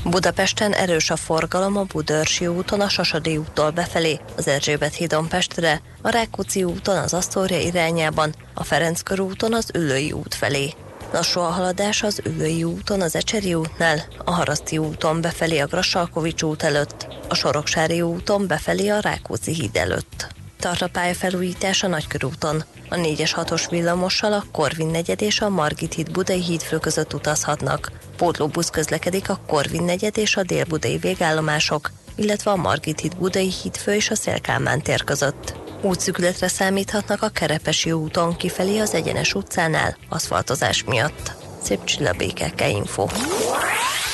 Budapesten erős a forgalom a Budörsi úton, a Sasadi úttól befelé, az Erzsébet hídon Pestre, a Rákóczi úton az Asztória irányában, a Ferenc körúton az Ülői út felé. Lassú a haladás az Ülői úton, az Ecseri útnál, a Haraszti úton befelé a Grassalkovics út előtt, a Soroksári úton befelé a Rákóczi híd előtt. Tart a pályafelújítás a Nagykörúton. A 4-es 6-os villamossal a Korvin negyed és a Margit híd Budai hídfő között utazhatnak. Pótlóbusz közlekedik a Korvin negyed és a Dél-Budai végállomások, illetve a Margit híd Budai hídfő és a Szélkámán tér között. Útszükletre számíthatnak a Kerepesi úton kifelé az Egyenes utcánál, aszfaltozás miatt. Szép csillabékeke info.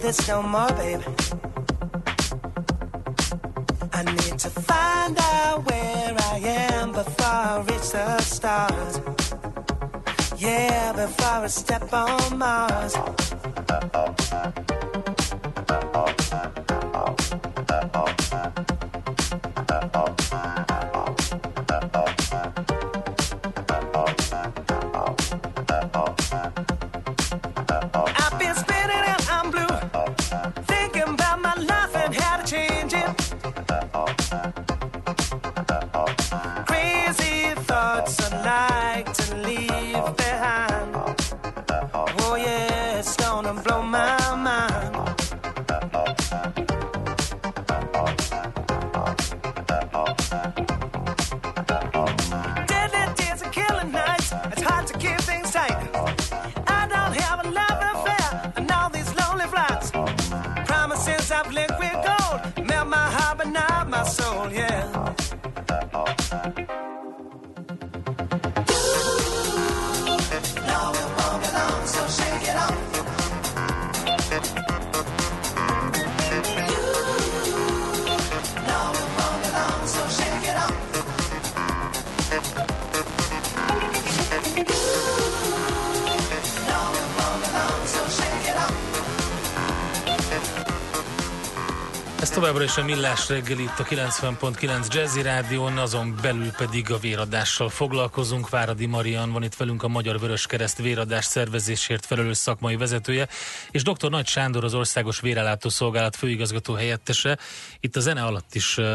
This no more, baby. I need to find out where I am before I reach the stars. Yeah, before I step on Mars. Is a Millás reggel itt a 90.9 Jazzy Rádión, azon belül pedig a véradással foglalkozunk. Váradi Marian van itt velünk a Magyar Vörös Kereszt véradás szervezésért felelős szakmai vezetője, és dr. Nagy Sándor az Országos Vérellátó Szolgálat főigazgató helyettese. Itt a zene alatt is uh,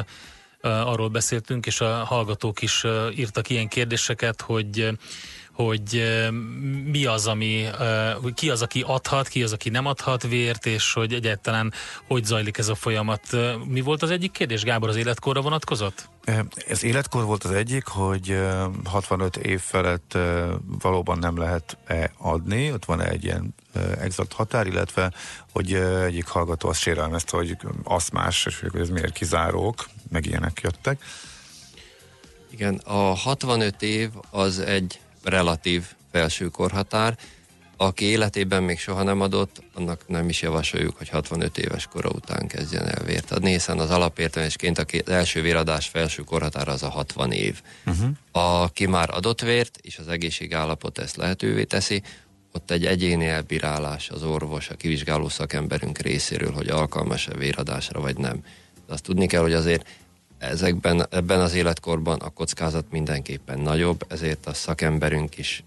arról beszéltünk, és a hallgatók is uh, írtak ilyen kérdéseket, hogy uh, hogy mi az, ami, ki az, aki adhat, ki az, aki nem adhat vért, és hogy egyáltalán hogy zajlik ez a folyamat. Mi volt az egyik kérdés, Gábor, az életkorra vonatkozott? Ez életkor volt az egyik, hogy 65 év felett valóban nem lehet -e adni, ott van egy ilyen exakt határ, illetve hogy egyik hallgató azt sérelmezte, hogy aszmás, és hogy ez miért kizárók, meg ilyenek jöttek. Igen, a 65 év az egy relatív felső korhatár. Aki életében még soha nem adott, annak nem is javasoljuk, hogy 65 éves kora után kezdjen el vért adni, hiszen az alapértelmesként az első véradás felső korhatára az a 60 év. Uh-huh. Aki már adott vért, és az egészségállapot ezt lehetővé teszi, ott egy egyéni elbírálás az orvos, a kivizsgáló szakemberünk részéről, hogy alkalmas-e véradásra vagy nem. De azt tudni kell, hogy azért ezekben, ebben az életkorban a kockázat mindenképpen nagyobb, ezért a szakemberünk is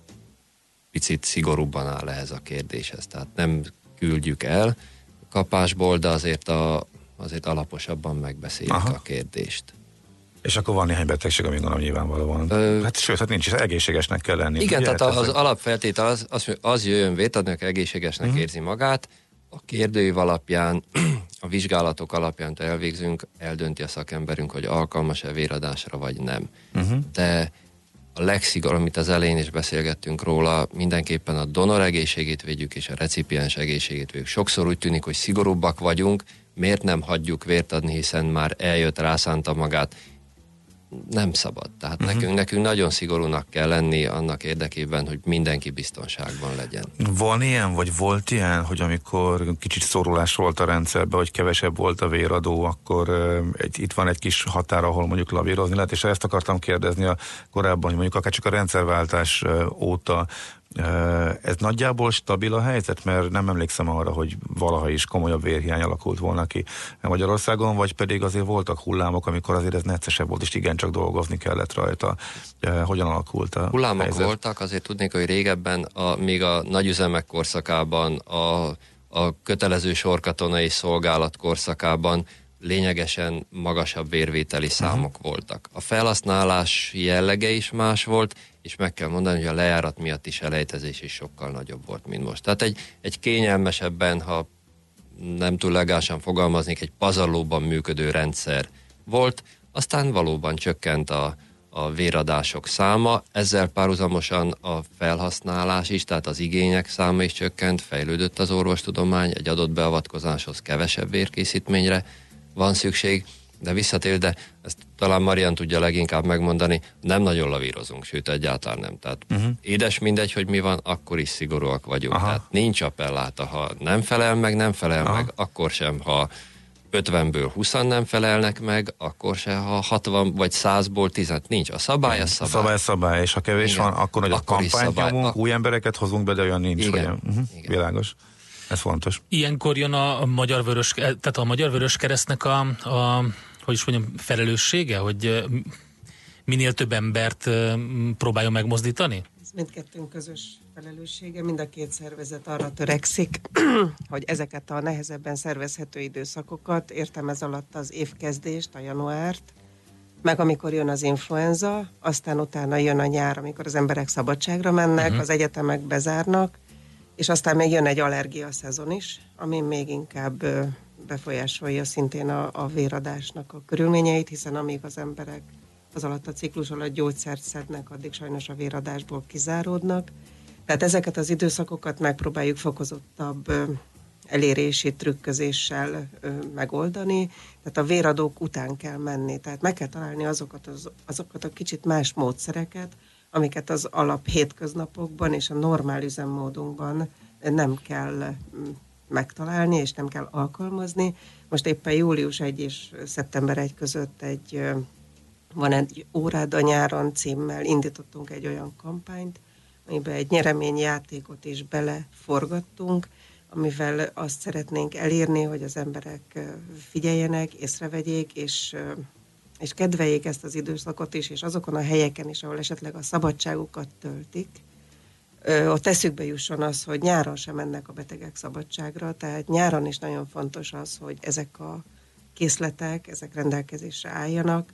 picit szigorúbban áll ehhez a kérdéshez. Tehát nem küldjük el kapásból, de azért, a, azért alaposabban megbeszéljük Aha. a kérdést. És akkor van néhány betegség, ami gondolom nyilvánvalóan. Ö, hát sőt, hát nincs, egészségesnek kell lenni. Igen, ugye? tehát az, az alapfeltétel az, az, az jöjjön vétadni, aki egészségesnek uh-huh. érzi magát, a kérdőív alapján, [clears throat] a vizsgálatok alapján elvégzünk, eldönti a szakemberünk, hogy alkalmas-e véradásra vagy nem. Uh-huh. De a legszigorúbb, amit az elején is beszélgettünk róla, mindenképpen a donor egészségét védjük, és a recipiens egészségét védjük. Sokszor úgy tűnik, hogy szigorúbbak vagyunk, miért nem hagyjuk vért adni, hiszen már eljött, rászánta magát, nem szabad. Tehát uh-huh. nekünk, nekünk nagyon szigorúnak kell lenni annak érdekében, hogy mindenki biztonságban legyen. Van ilyen, vagy volt ilyen, hogy amikor kicsit szorulás volt a rendszerben, hogy kevesebb volt a véradó, akkor egy, itt van egy kis határ, ahol mondjuk lavírozni lehet, és ezt akartam kérdezni a korábban, hogy mondjuk akár csak a rendszerváltás óta ez nagyjából stabil a helyzet, mert nem emlékszem arra, hogy valaha is komolyabb vérhiány alakult volna ki Magyarországon, vagy pedig azért voltak hullámok, amikor azért ez neccesebb volt, és igencsak dolgozni kellett rajta. Hogyan alakult a Hullámok helyzet? voltak, azért tudnék, hogy régebben, a, még a nagyüzemek korszakában, a, a kötelező sorkatonai szolgálat korszakában lényegesen magasabb vérvételi számok uh-huh. voltak. A felhasználás jellege is más volt, és meg kell mondani, hogy a lejárat miatt is elejtezés is sokkal nagyobb volt, mint most. Tehát egy, egy kényelmesebben, ha nem túl legálisan fogalmaznék, egy pazarlóban működő rendszer volt, aztán valóban csökkent a, a véradások száma, ezzel párhuzamosan a felhasználás is, tehát az igények száma is csökkent, fejlődött az orvostudomány, egy adott beavatkozáshoz kevesebb vérkészítményre van szükség, de visszatér, de ezt talán Marian tudja leginkább megmondani, nem nagyon lavírozunk, sőt egyáltalán nem. Tehát uh-huh. édes mindegy, hogy mi van, akkor is szigorúak vagyunk. Aha. Tehát nincs appelláta, ha nem felel meg, nem felel Aha. meg, akkor sem, ha 50-ből 20 nem felelnek meg, akkor se, ha 60 vagy 100-ból 10 nincs. A szabály a szabály. A szabály a szabály, és ha kevés Igen. van, akkor hogy a kampányt nyomunk, új embereket hozunk be, de olyan nincs. Igen. Olyan. Uh-huh. Igen. Világos. Ez fontos. Ilyenkor jön a Magyar Vörös, tehát a Magyar Vörös Keresztnek a, a hogy is mondjam, felelőssége, hogy minél több embert próbáljon megmozdítani? Ez mindkettőnk közös felelőssége, mind a két szervezet arra törekszik, [clears throat] hogy ezeket a nehezebben szervezhető időszakokat, értem ez alatt az évkezdést, a januárt, meg amikor jön az influenza, aztán utána jön a nyár, amikor az emberek szabadságra mennek, uh-huh. az egyetemek bezárnak, és aztán még jön egy allergia szezon is, ami még inkább befolyásolja szintén a, a véradásnak a körülményeit, hiszen amíg az emberek az alatt a ciklus alatt gyógyszert szednek, addig sajnos a véradásból kizáródnak. Tehát ezeket az időszakokat megpróbáljuk fokozottabb elérési trükközéssel megoldani, tehát a véradók után kell menni, tehát meg kell találni azokat, az, azokat a kicsit más módszereket, amiket az alap hétköznapokban és a normál üzemmódunkban nem kell megtalálni, és nem kell alkalmazni. Most éppen július 1 és szeptember 1 között egy, van egy órád a nyáron címmel indítottunk egy olyan kampányt, amiben egy nyereményjátékot is beleforgattunk, amivel azt szeretnénk elérni, hogy az emberek figyeljenek, észrevegyék, és, és kedveljék ezt az időszakot is, és azokon a helyeken is, ahol esetleg a szabadságukat töltik, ott eszükbe jusson az, hogy nyáron sem mennek a betegek szabadságra, tehát nyáron is nagyon fontos az, hogy ezek a készletek, ezek rendelkezésre álljanak.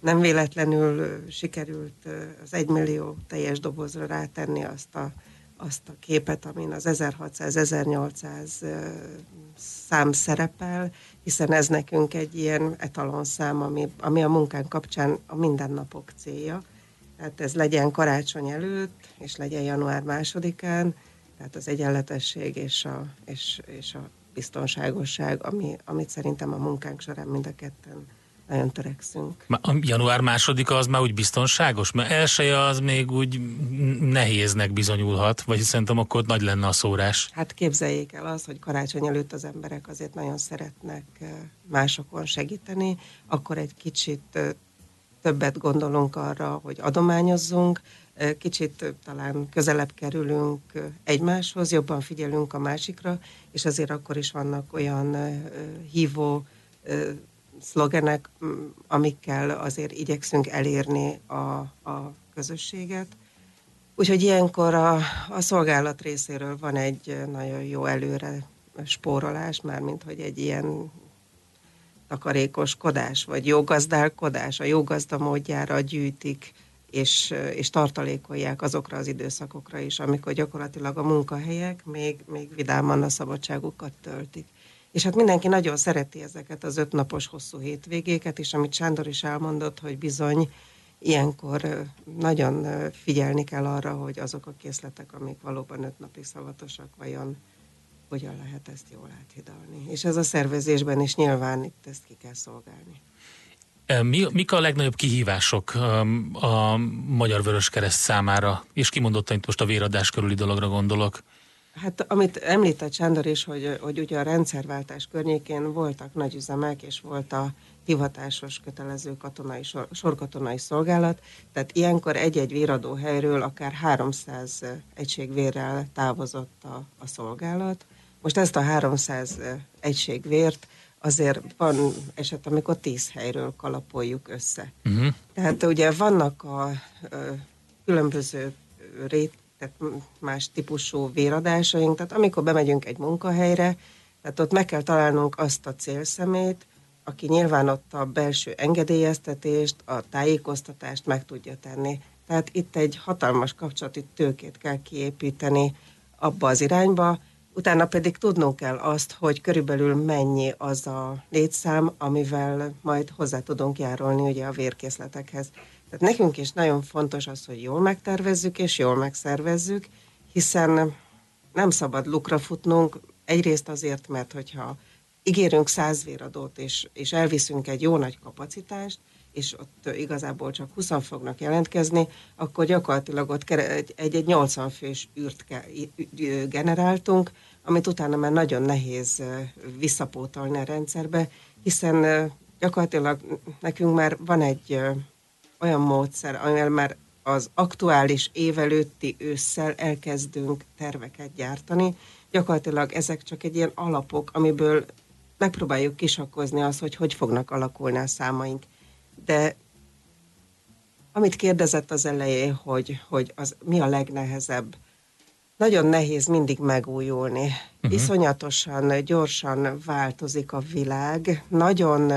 Nem véletlenül sikerült az egymillió teljes dobozra rátenni azt a, azt a képet, amin az 1600-1800 szám szerepel, hiszen ez nekünk egy ilyen etalonszám, ami, ami a munkánk kapcsán a mindennapok célja. Tehát ez legyen karácsony előtt, és legyen január másodikán, tehát az egyenletesség és a, és, és a biztonságosság, ami, amit szerintem a munkánk során mind a ketten nagyon törekszünk. A január másodika az már úgy biztonságos? Mert elsője az még úgy nehéznek bizonyulhat, vagy szerintem akkor nagy lenne a szórás. Hát képzeljék el az, hogy karácsony előtt az emberek azért nagyon szeretnek eh, másokon segíteni, akkor egy kicsit eh, többet gondolunk arra, hogy adományozzunk, kicsit talán közelebb kerülünk egymáshoz, jobban figyelünk a másikra, és azért akkor is vannak olyan hívó szlogenek, amikkel azért igyekszünk elérni a, a közösséget. Úgyhogy ilyenkor a, a szolgálat részéről van egy nagyon jó előre spórolás, mármint hogy egy ilyen takarékoskodás, vagy jó gazdálkodás, a jó gazda módjára gyűjtik, és, és tartalékolják azokra az időszakokra is, amikor gyakorlatilag a munkahelyek még, még vidáman a szabadságukat töltik. És hát mindenki nagyon szereti ezeket az ötnapos hosszú hétvégéket, és amit Sándor is elmondott, hogy bizony ilyenkor nagyon figyelni kell arra, hogy azok a készletek, amik valóban öt napig szavatosak, vajon hogyan lehet ezt jól áthidalni. És ez a szervezésben is nyilván itt ezt ki kell szolgálni. Mi, mik a legnagyobb kihívások a Magyar Vörös Kereszt számára, és kimondottan itt most a véradás körüli dologra gondolok? Hát amit említett Sándor is, hogy, hogy ugye a rendszerváltás környékén voltak nagy üzemek, és volt a hivatásos kötelező katonai, sor, sorkatonai szolgálat, tehát ilyenkor egy-egy véradó helyről akár 300 egységvérrel távozott a, a szolgálat. Most ezt a 300 egységvért azért van eset, amikor tíz helyről kalapoljuk össze. Uh-huh. Tehát ugye vannak a ö, különböző rét, tehát más típusú véradásaink, tehát amikor bemegyünk egy munkahelyre, tehát ott meg kell találnunk azt a célszemét, aki nyilván ott a belső engedélyeztetést, a tájékoztatást meg tudja tenni. Tehát itt egy hatalmas kapcsolati tőkét kell kiépíteni abba az irányba, utána pedig tudnunk kell azt, hogy körülbelül mennyi az a létszám, amivel majd hozzá tudunk járulni ugye a vérkészletekhez. Tehát nekünk is nagyon fontos az, hogy jól megtervezzük és jól megszervezzük, hiszen nem szabad lukra futnunk, egyrészt azért, mert hogyha ígérünk száz véradót, és, és elviszünk egy jó nagy kapacitást, és ott igazából csak 20 fognak jelentkezni, akkor gyakorlatilag ott egy-egy 80 fős űrt generáltunk, amit utána már nagyon nehéz visszapótolni a rendszerbe, hiszen gyakorlatilag nekünk már van egy olyan módszer, amivel már az aktuális év előtti ősszel elkezdünk terveket gyártani. Gyakorlatilag ezek csak egy ilyen alapok, amiből megpróbáljuk kisakkozni azt, hogy hogy fognak alakulni a számaink. De amit kérdezett az elején, hogy, hogy az mi a legnehezebb, nagyon nehéz mindig megújulni. Uh-huh. Iszonyatosan, gyorsan változik a világ, nagyon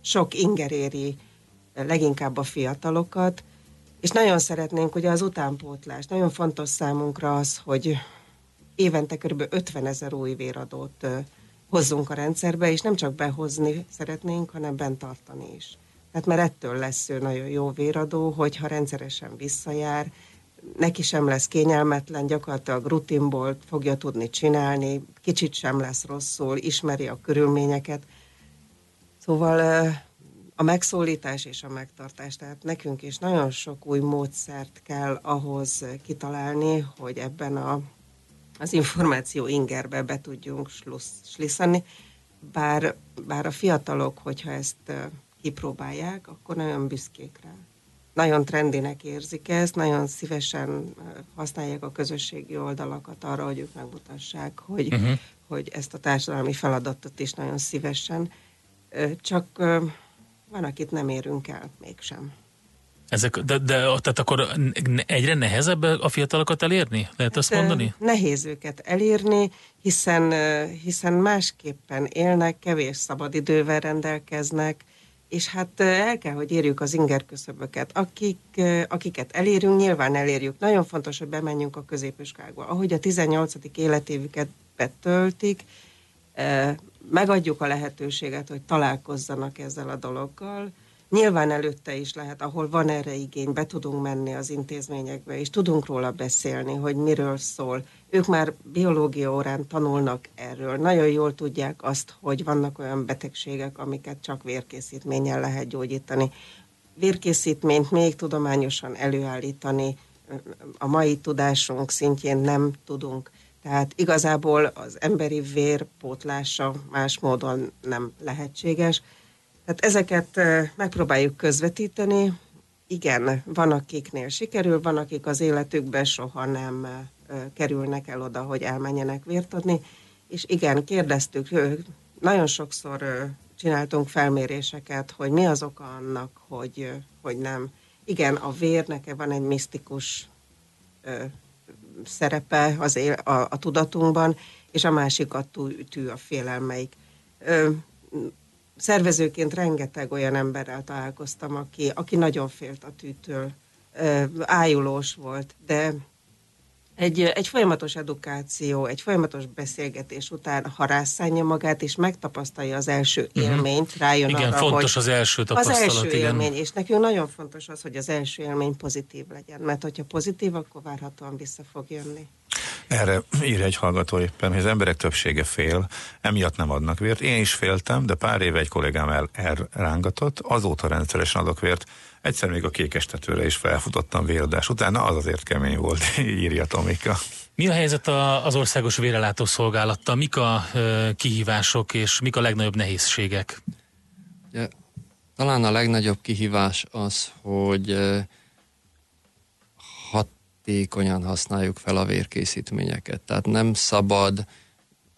sok inger éri leginkább a fiatalokat, és nagyon szeretnénk ugye az utánpótlás. Nagyon fontos számunkra az, hogy évente kb. 50 ezer új véradót hozzunk a rendszerbe, és nem csak behozni szeretnénk, hanem bent tartani is. Tehát mert ettől lesz ő nagyon jó véradó, hogyha rendszeresen visszajár, neki sem lesz kényelmetlen, gyakorlatilag rutinból fogja tudni csinálni, kicsit sem lesz rosszul, ismeri a körülményeket. Szóval a megszólítás és a megtartás, tehát nekünk is nagyon sok új módszert kell ahhoz kitalálni, hogy ebben a, az információ ingerbe be tudjunk slisszani, bár, bár a fiatalok, hogyha ezt kipróbálják, akkor nagyon büszkék rá. Nagyon trendinek érzik ezt, nagyon szívesen használják a közösségi oldalakat arra, hogy ők megmutassák, hogy, uh-huh. hogy ezt a társadalmi feladatot is nagyon szívesen. Csak van, akit nem érünk el mégsem. Ezek, de, de tehát akkor egyre nehezebb a fiatalokat elérni? Lehet azt mondani? Nehéz őket elérni, hiszen, hiszen másképpen élnek, kevés szabadidővel rendelkeznek, és hát el kell, hogy érjük az ingerküszöböket. Akik, akiket elérünk, nyilván elérjük. Nagyon fontos, hogy bemenjünk a középiskákba. Ahogy a 18. életévüket betöltik, megadjuk a lehetőséget, hogy találkozzanak ezzel a dologgal, Nyilván előtte is lehet, ahol van erre igény, be tudunk menni az intézményekbe, és tudunk róla beszélni, hogy miről szól. Ők már biológia órán tanulnak erről. Nagyon jól tudják azt, hogy vannak olyan betegségek, amiket csak vérkészítménnyel lehet gyógyítani. Vérkészítményt még tudományosan előállítani a mai tudásunk szintjén nem tudunk. Tehát igazából az emberi vér pótlása más módon nem lehetséges tehát ezeket megpróbáljuk közvetíteni. Igen, van akiknél sikerül, van akik az életükben soha nem kerülnek el oda, hogy elmenjenek vért adni. És igen, kérdeztük, nagyon sokszor csináltunk felméréseket, hogy mi az oka annak, hogy, hogy nem. Igen, a vérnek van egy misztikus szerepe az él, a, a tudatunkban, és a másik a tű, tű a félelmeik szervezőként rengeteg olyan emberrel találkoztam, aki, aki nagyon félt a tűtől, ájulós volt, de egy, egy folyamatos edukáció, egy folyamatos beszélgetés után, ha rászánja magát, és megtapasztalja az első mhm. élményt, rájön igen, arra, fontos hogy az első tapasztalat. Az első igen. élmény, és nekünk nagyon fontos az, hogy az első élmény pozitív legyen, mert hogyha pozitív, akkor várhatóan vissza fog jönni. Erre ír egy hallgató éppen, hogy az emberek többsége fél, emiatt nem adnak vért. Én is féltem, de pár éve egy kollégám el, elrángatott, azóta rendszeresen adok vért. Egyszer még a kékestetőre is felfutottam véradás utána, az azért kemény volt, [laughs] írja Tomika. Mi a helyzet a, az országos vérelátó szolgálattal? Mik a kihívások és mik a legnagyobb nehézségek? Ja, talán a legnagyobb kihívás az, hogy hatékonyan használjuk fel a vérkészítményeket. Tehát nem szabad,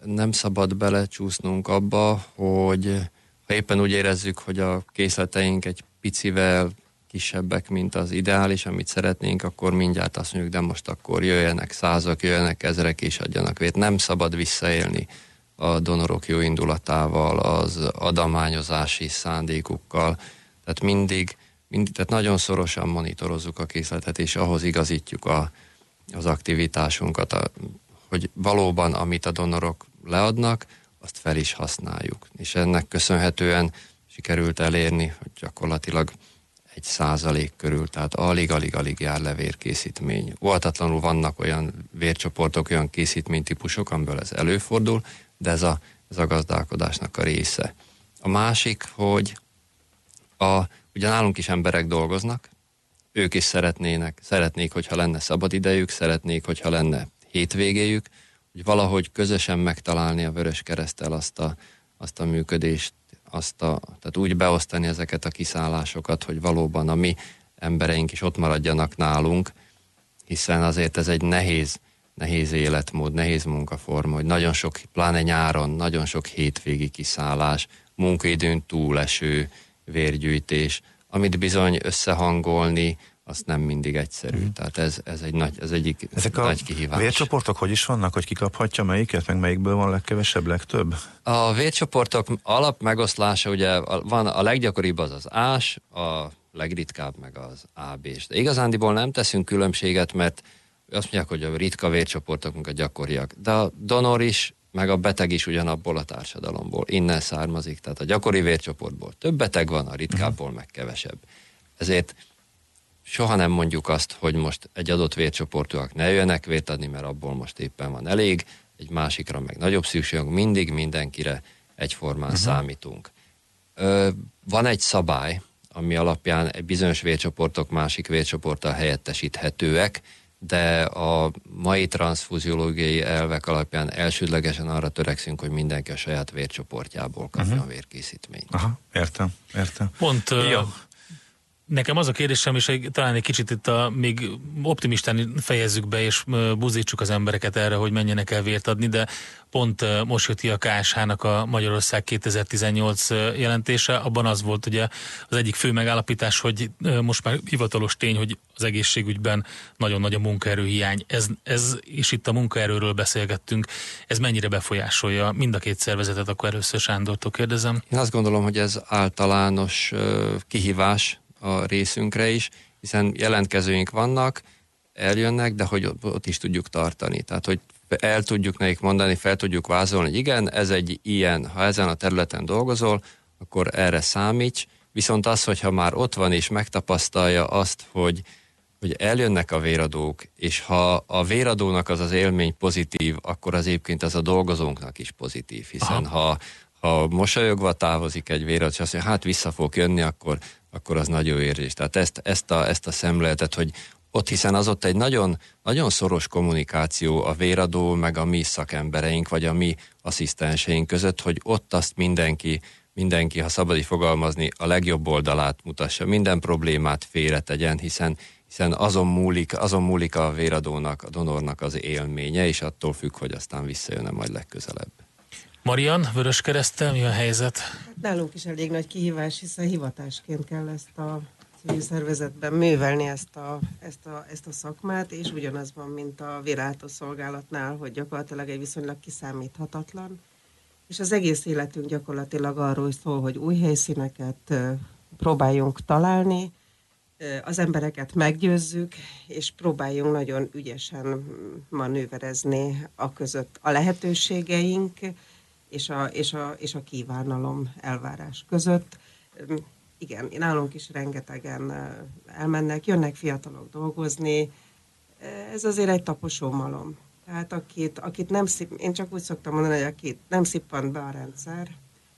nem szabad belecsúsznunk abba, hogy ha éppen úgy érezzük, hogy a készleteink egy picivel kisebbek, mint az ideális, amit szeretnénk, akkor mindjárt azt mondjuk, de most akkor jöjjenek százak, jöjjenek ezrek és adjanak vért. Nem szabad visszaélni a donorok jó indulatával, az adományozási szándékukkal. Tehát mindig mind, tehát nagyon szorosan monitorozzuk a készletet, és ahhoz igazítjuk a, az aktivitásunkat, a, hogy valóban, amit a donorok leadnak, azt fel is használjuk. És ennek köszönhetően sikerült elérni, hogy gyakorlatilag egy százalék körül, tehát alig-alig-alig jár le vérkészítmény. Voltatlanul vannak olyan vércsoportok, olyan készítménytípusok, amiből ez előfordul, de ez a, ez a gazdálkodásnak a része. A másik, hogy a Ugye nálunk is emberek dolgoznak, ők is szeretnének, szeretnék, hogyha lenne szabad idejük, szeretnék, hogyha lenne hétvégéjük, hogy valahogy közösen megtalálni a Vörös Keresztel azt a, azt a működést, azt a, tehát úgy beosztani ezeket a kiszállásokat, hogy valóban a mi embereink is ott maradjanak nálunk, hiszen azért ez egy nehéz, nehéz életmód, nehéz munkaforma, hogy nagyon sok, pláne nyáron, nagyon sok hétvégi kiszállás, munkaidőn túleső, vérgyűjtés, amit bizony összehangolni, azt nem mindig egyszerű. Mm. Tehát ez, ez, egy nagy, ez egyik Ezek nagy kihívás. a vércsoportok hogy is vannak, hogy kikaphatja melyiket, meg melyikből van legkevesebb, legtöbb? A vércsoportok alap megoszlása ugye van, a leggyakoribb az az ás, a legritkább meg az ab -s. De igazándiból nem teszünk különbséget, mert azt mondják, hogy a ritka vércsoportok a gyakoriak. De a donor is meg a beteg is ugyanabból a társadalomból, innen származik. Tehát a gyakori vércsoportból több beteg van, a ritkából meg kevesebb. Ezért soha nem mondjuk azt, hogy most egy adott vércsoportúak ne jöjjenek vért adni, mert abból most éppen van elég, egy másikra meg nagyobb szükségünk, mindig mindenkire egyformán uh-huh. számítunk. Ö, van egy szabály, ami alapján egy bizonyos vércsoportok másik vércsoporttal helyettesíthetőek, de a mai transfuziológiai elvek alapján elsődlegesen arra törekszünk, hogy mindenki a saját vércsoportjából kapjon uh-huh. vérkészítményt. Aha, értem, értem. Pont Jó. Nekem az a kérdésem, és talán egy kicsit itt a, még optimistán fejezzük be, és ö, buzdítsuk az embereket erre, hogy menjenek el vért adni, de pont most jött ki a KSH-nak a Magyarország 2018 ö, jelentése, abban az volt ugye az egyik fő megállapítás, hogy most már hivatalos tény, hogy az egészségügyben nagyon nagy a munkaerőhiány. Ez, ez, és itt a munkaerőről beszélgettünk, ez mennyire befolyásolja mind a két szervezetet, akkor először Sándortól kérdezem. Én azt gondolom, hogy ez általános kihívás a részünkre is, hiszen jelentkezőink vannak, eljönnek, de hogy ott- is tudjuk tartani. Tehát, hogy el tudjuk nekik mondani, fel tudjuk vázolni, hogy igen, ez egy ilyen, ha ezen a területen dolgozol, akkor erre számíts, viszont az, hogyha már ott van és megtapasztalja azt, hogy, hogy eljönnek a véradók, és ha a véradónak az az élmény pozitív, akkor az egyébként az a dolgozónknak is pozitív, hiszen ha, ha mosolyogva távozik egy véradó, és azt mondja, hát vissza fog jönni, akkor, akkor az nagyon érzés. Tehát ezt, ezt, a, ezt a szemléletet, hogy ott hiszen az ott egy nagyon, nagyon szoros kommunikáció a véradó, meg a mi szakembereink, vagy a mi asszisztenseink között, hogy ott azt mindenki, mindenki, ha szabad fogalmazni, a legjobb oldalát mutassa, minden problémát félretegyen, hiszen, hiszen azon, múlik, azon múlik a véradónak, a donornak az élménye, és attól függ, hogy aztán visszajön-e majd legközelebb. Marian, Vörös Keresztel, mi a helyzet? Hát nálunk is elég nagy kihívás, hiszen hivatásként kell ezt a civil szervezetben művelni ezt a, ezt, a, ezt a szakmát, és ugyanaz van, mint a véráltó szolgálatnál, hogy gyakorlatilag egy viszonylag kiszámíthatatlan, és az egész életünk gyakorlatilag arról szól, hogy új helyszíneket próbáljunk találni, az embereket meggyőzzük, és próbáljunk nagyon ügyesen manőverezni a között a lehetőségeink és a, és a, és a kívánalom elvárás között. Igen, nálunk is rengetegen elmennek, jönnek fiatalok dolgozni, ez azért egy taposó malom. Tehát akit, akit nem szip, én csak úgy szoktam mondani, hogy akit nem szippant be a rendszer,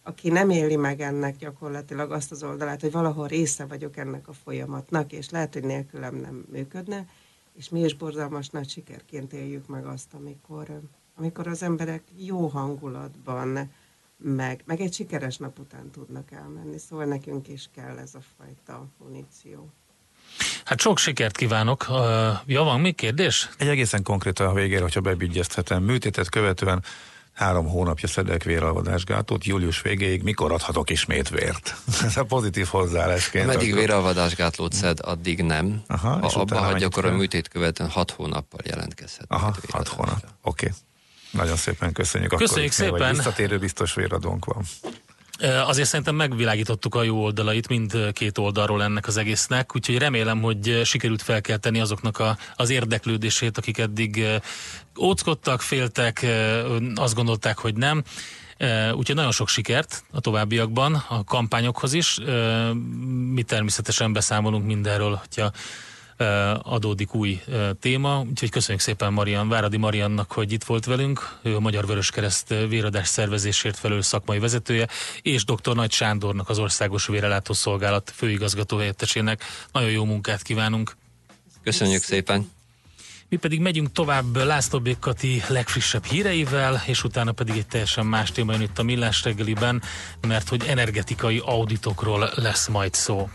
aki nem éli meg ennek gyakorlatilag azt az oldalát, hogy valahol része vagyok ennek a folyamatnak, és lehet, hogy nélkülem nem működne, és mi is borzalmas nagy sikerként éljük meg azt, amikor, amikor az emberek jó hangulatban, meg, meg egy sikeres nap után tudnak elmenni. Szóval nekünk is kell ez a fajta muníció. Hát sok sikert kívánok. Uh, ja, van még kérdés? Egy egészen konkrét a végére, hogyha bebigyezthetem. Műtétet követően három hónapja szedek véralvadásgátot, július végéig mikor adhatok ismét vért? [laughs] Ez a pozitív hozzáállásként. Ameddig akkor- véralvadásgátlót szed, addig nem. Aha, ha és abba hagyja, akkor a műtét követően hat hónappal jelentkezhet. Aha, hat hónap. Oké. Nagyon szépen köszönjük. Köszönjük akkor szépen. Vagy visszatérő biztos véradónk van. Azért szerintem megvilágítottuk a jó oldalait mind két oldalról ennek az egésznek, úgyhogy remélem, hogy sikerült felkelteni azoknak a, az érdeklődését, akik eddig óckodtak, féltek, azt gondolták, hogy nem. Úgyhogy nagyon sok sikert a továbbiakban, a kampányokhoz is. Mi természetesen beszámolunk mindenről, hogyha adódik új uh, téma. Úgyhogy köszönjük szépen Marian, Váradi Mariannak, hogy itt volt velünk. Ő a Magyar Vöröskereszt uh, véradás szervezésért felelős szakmai vezetője, és dr. Nagy Sándornak az Országos Vérelátó Szolgálat főigazgató helyettesének. Nagyon jó munkát kívánunk! Köszönjük szépen! Mi pedig megyünk tovább László B. Kati legfrissebb híreivel, és utána pedig egy teljesen más téma jön itt a Millás reggeliben, mert hogy energetikai auditokról lesz majd szó.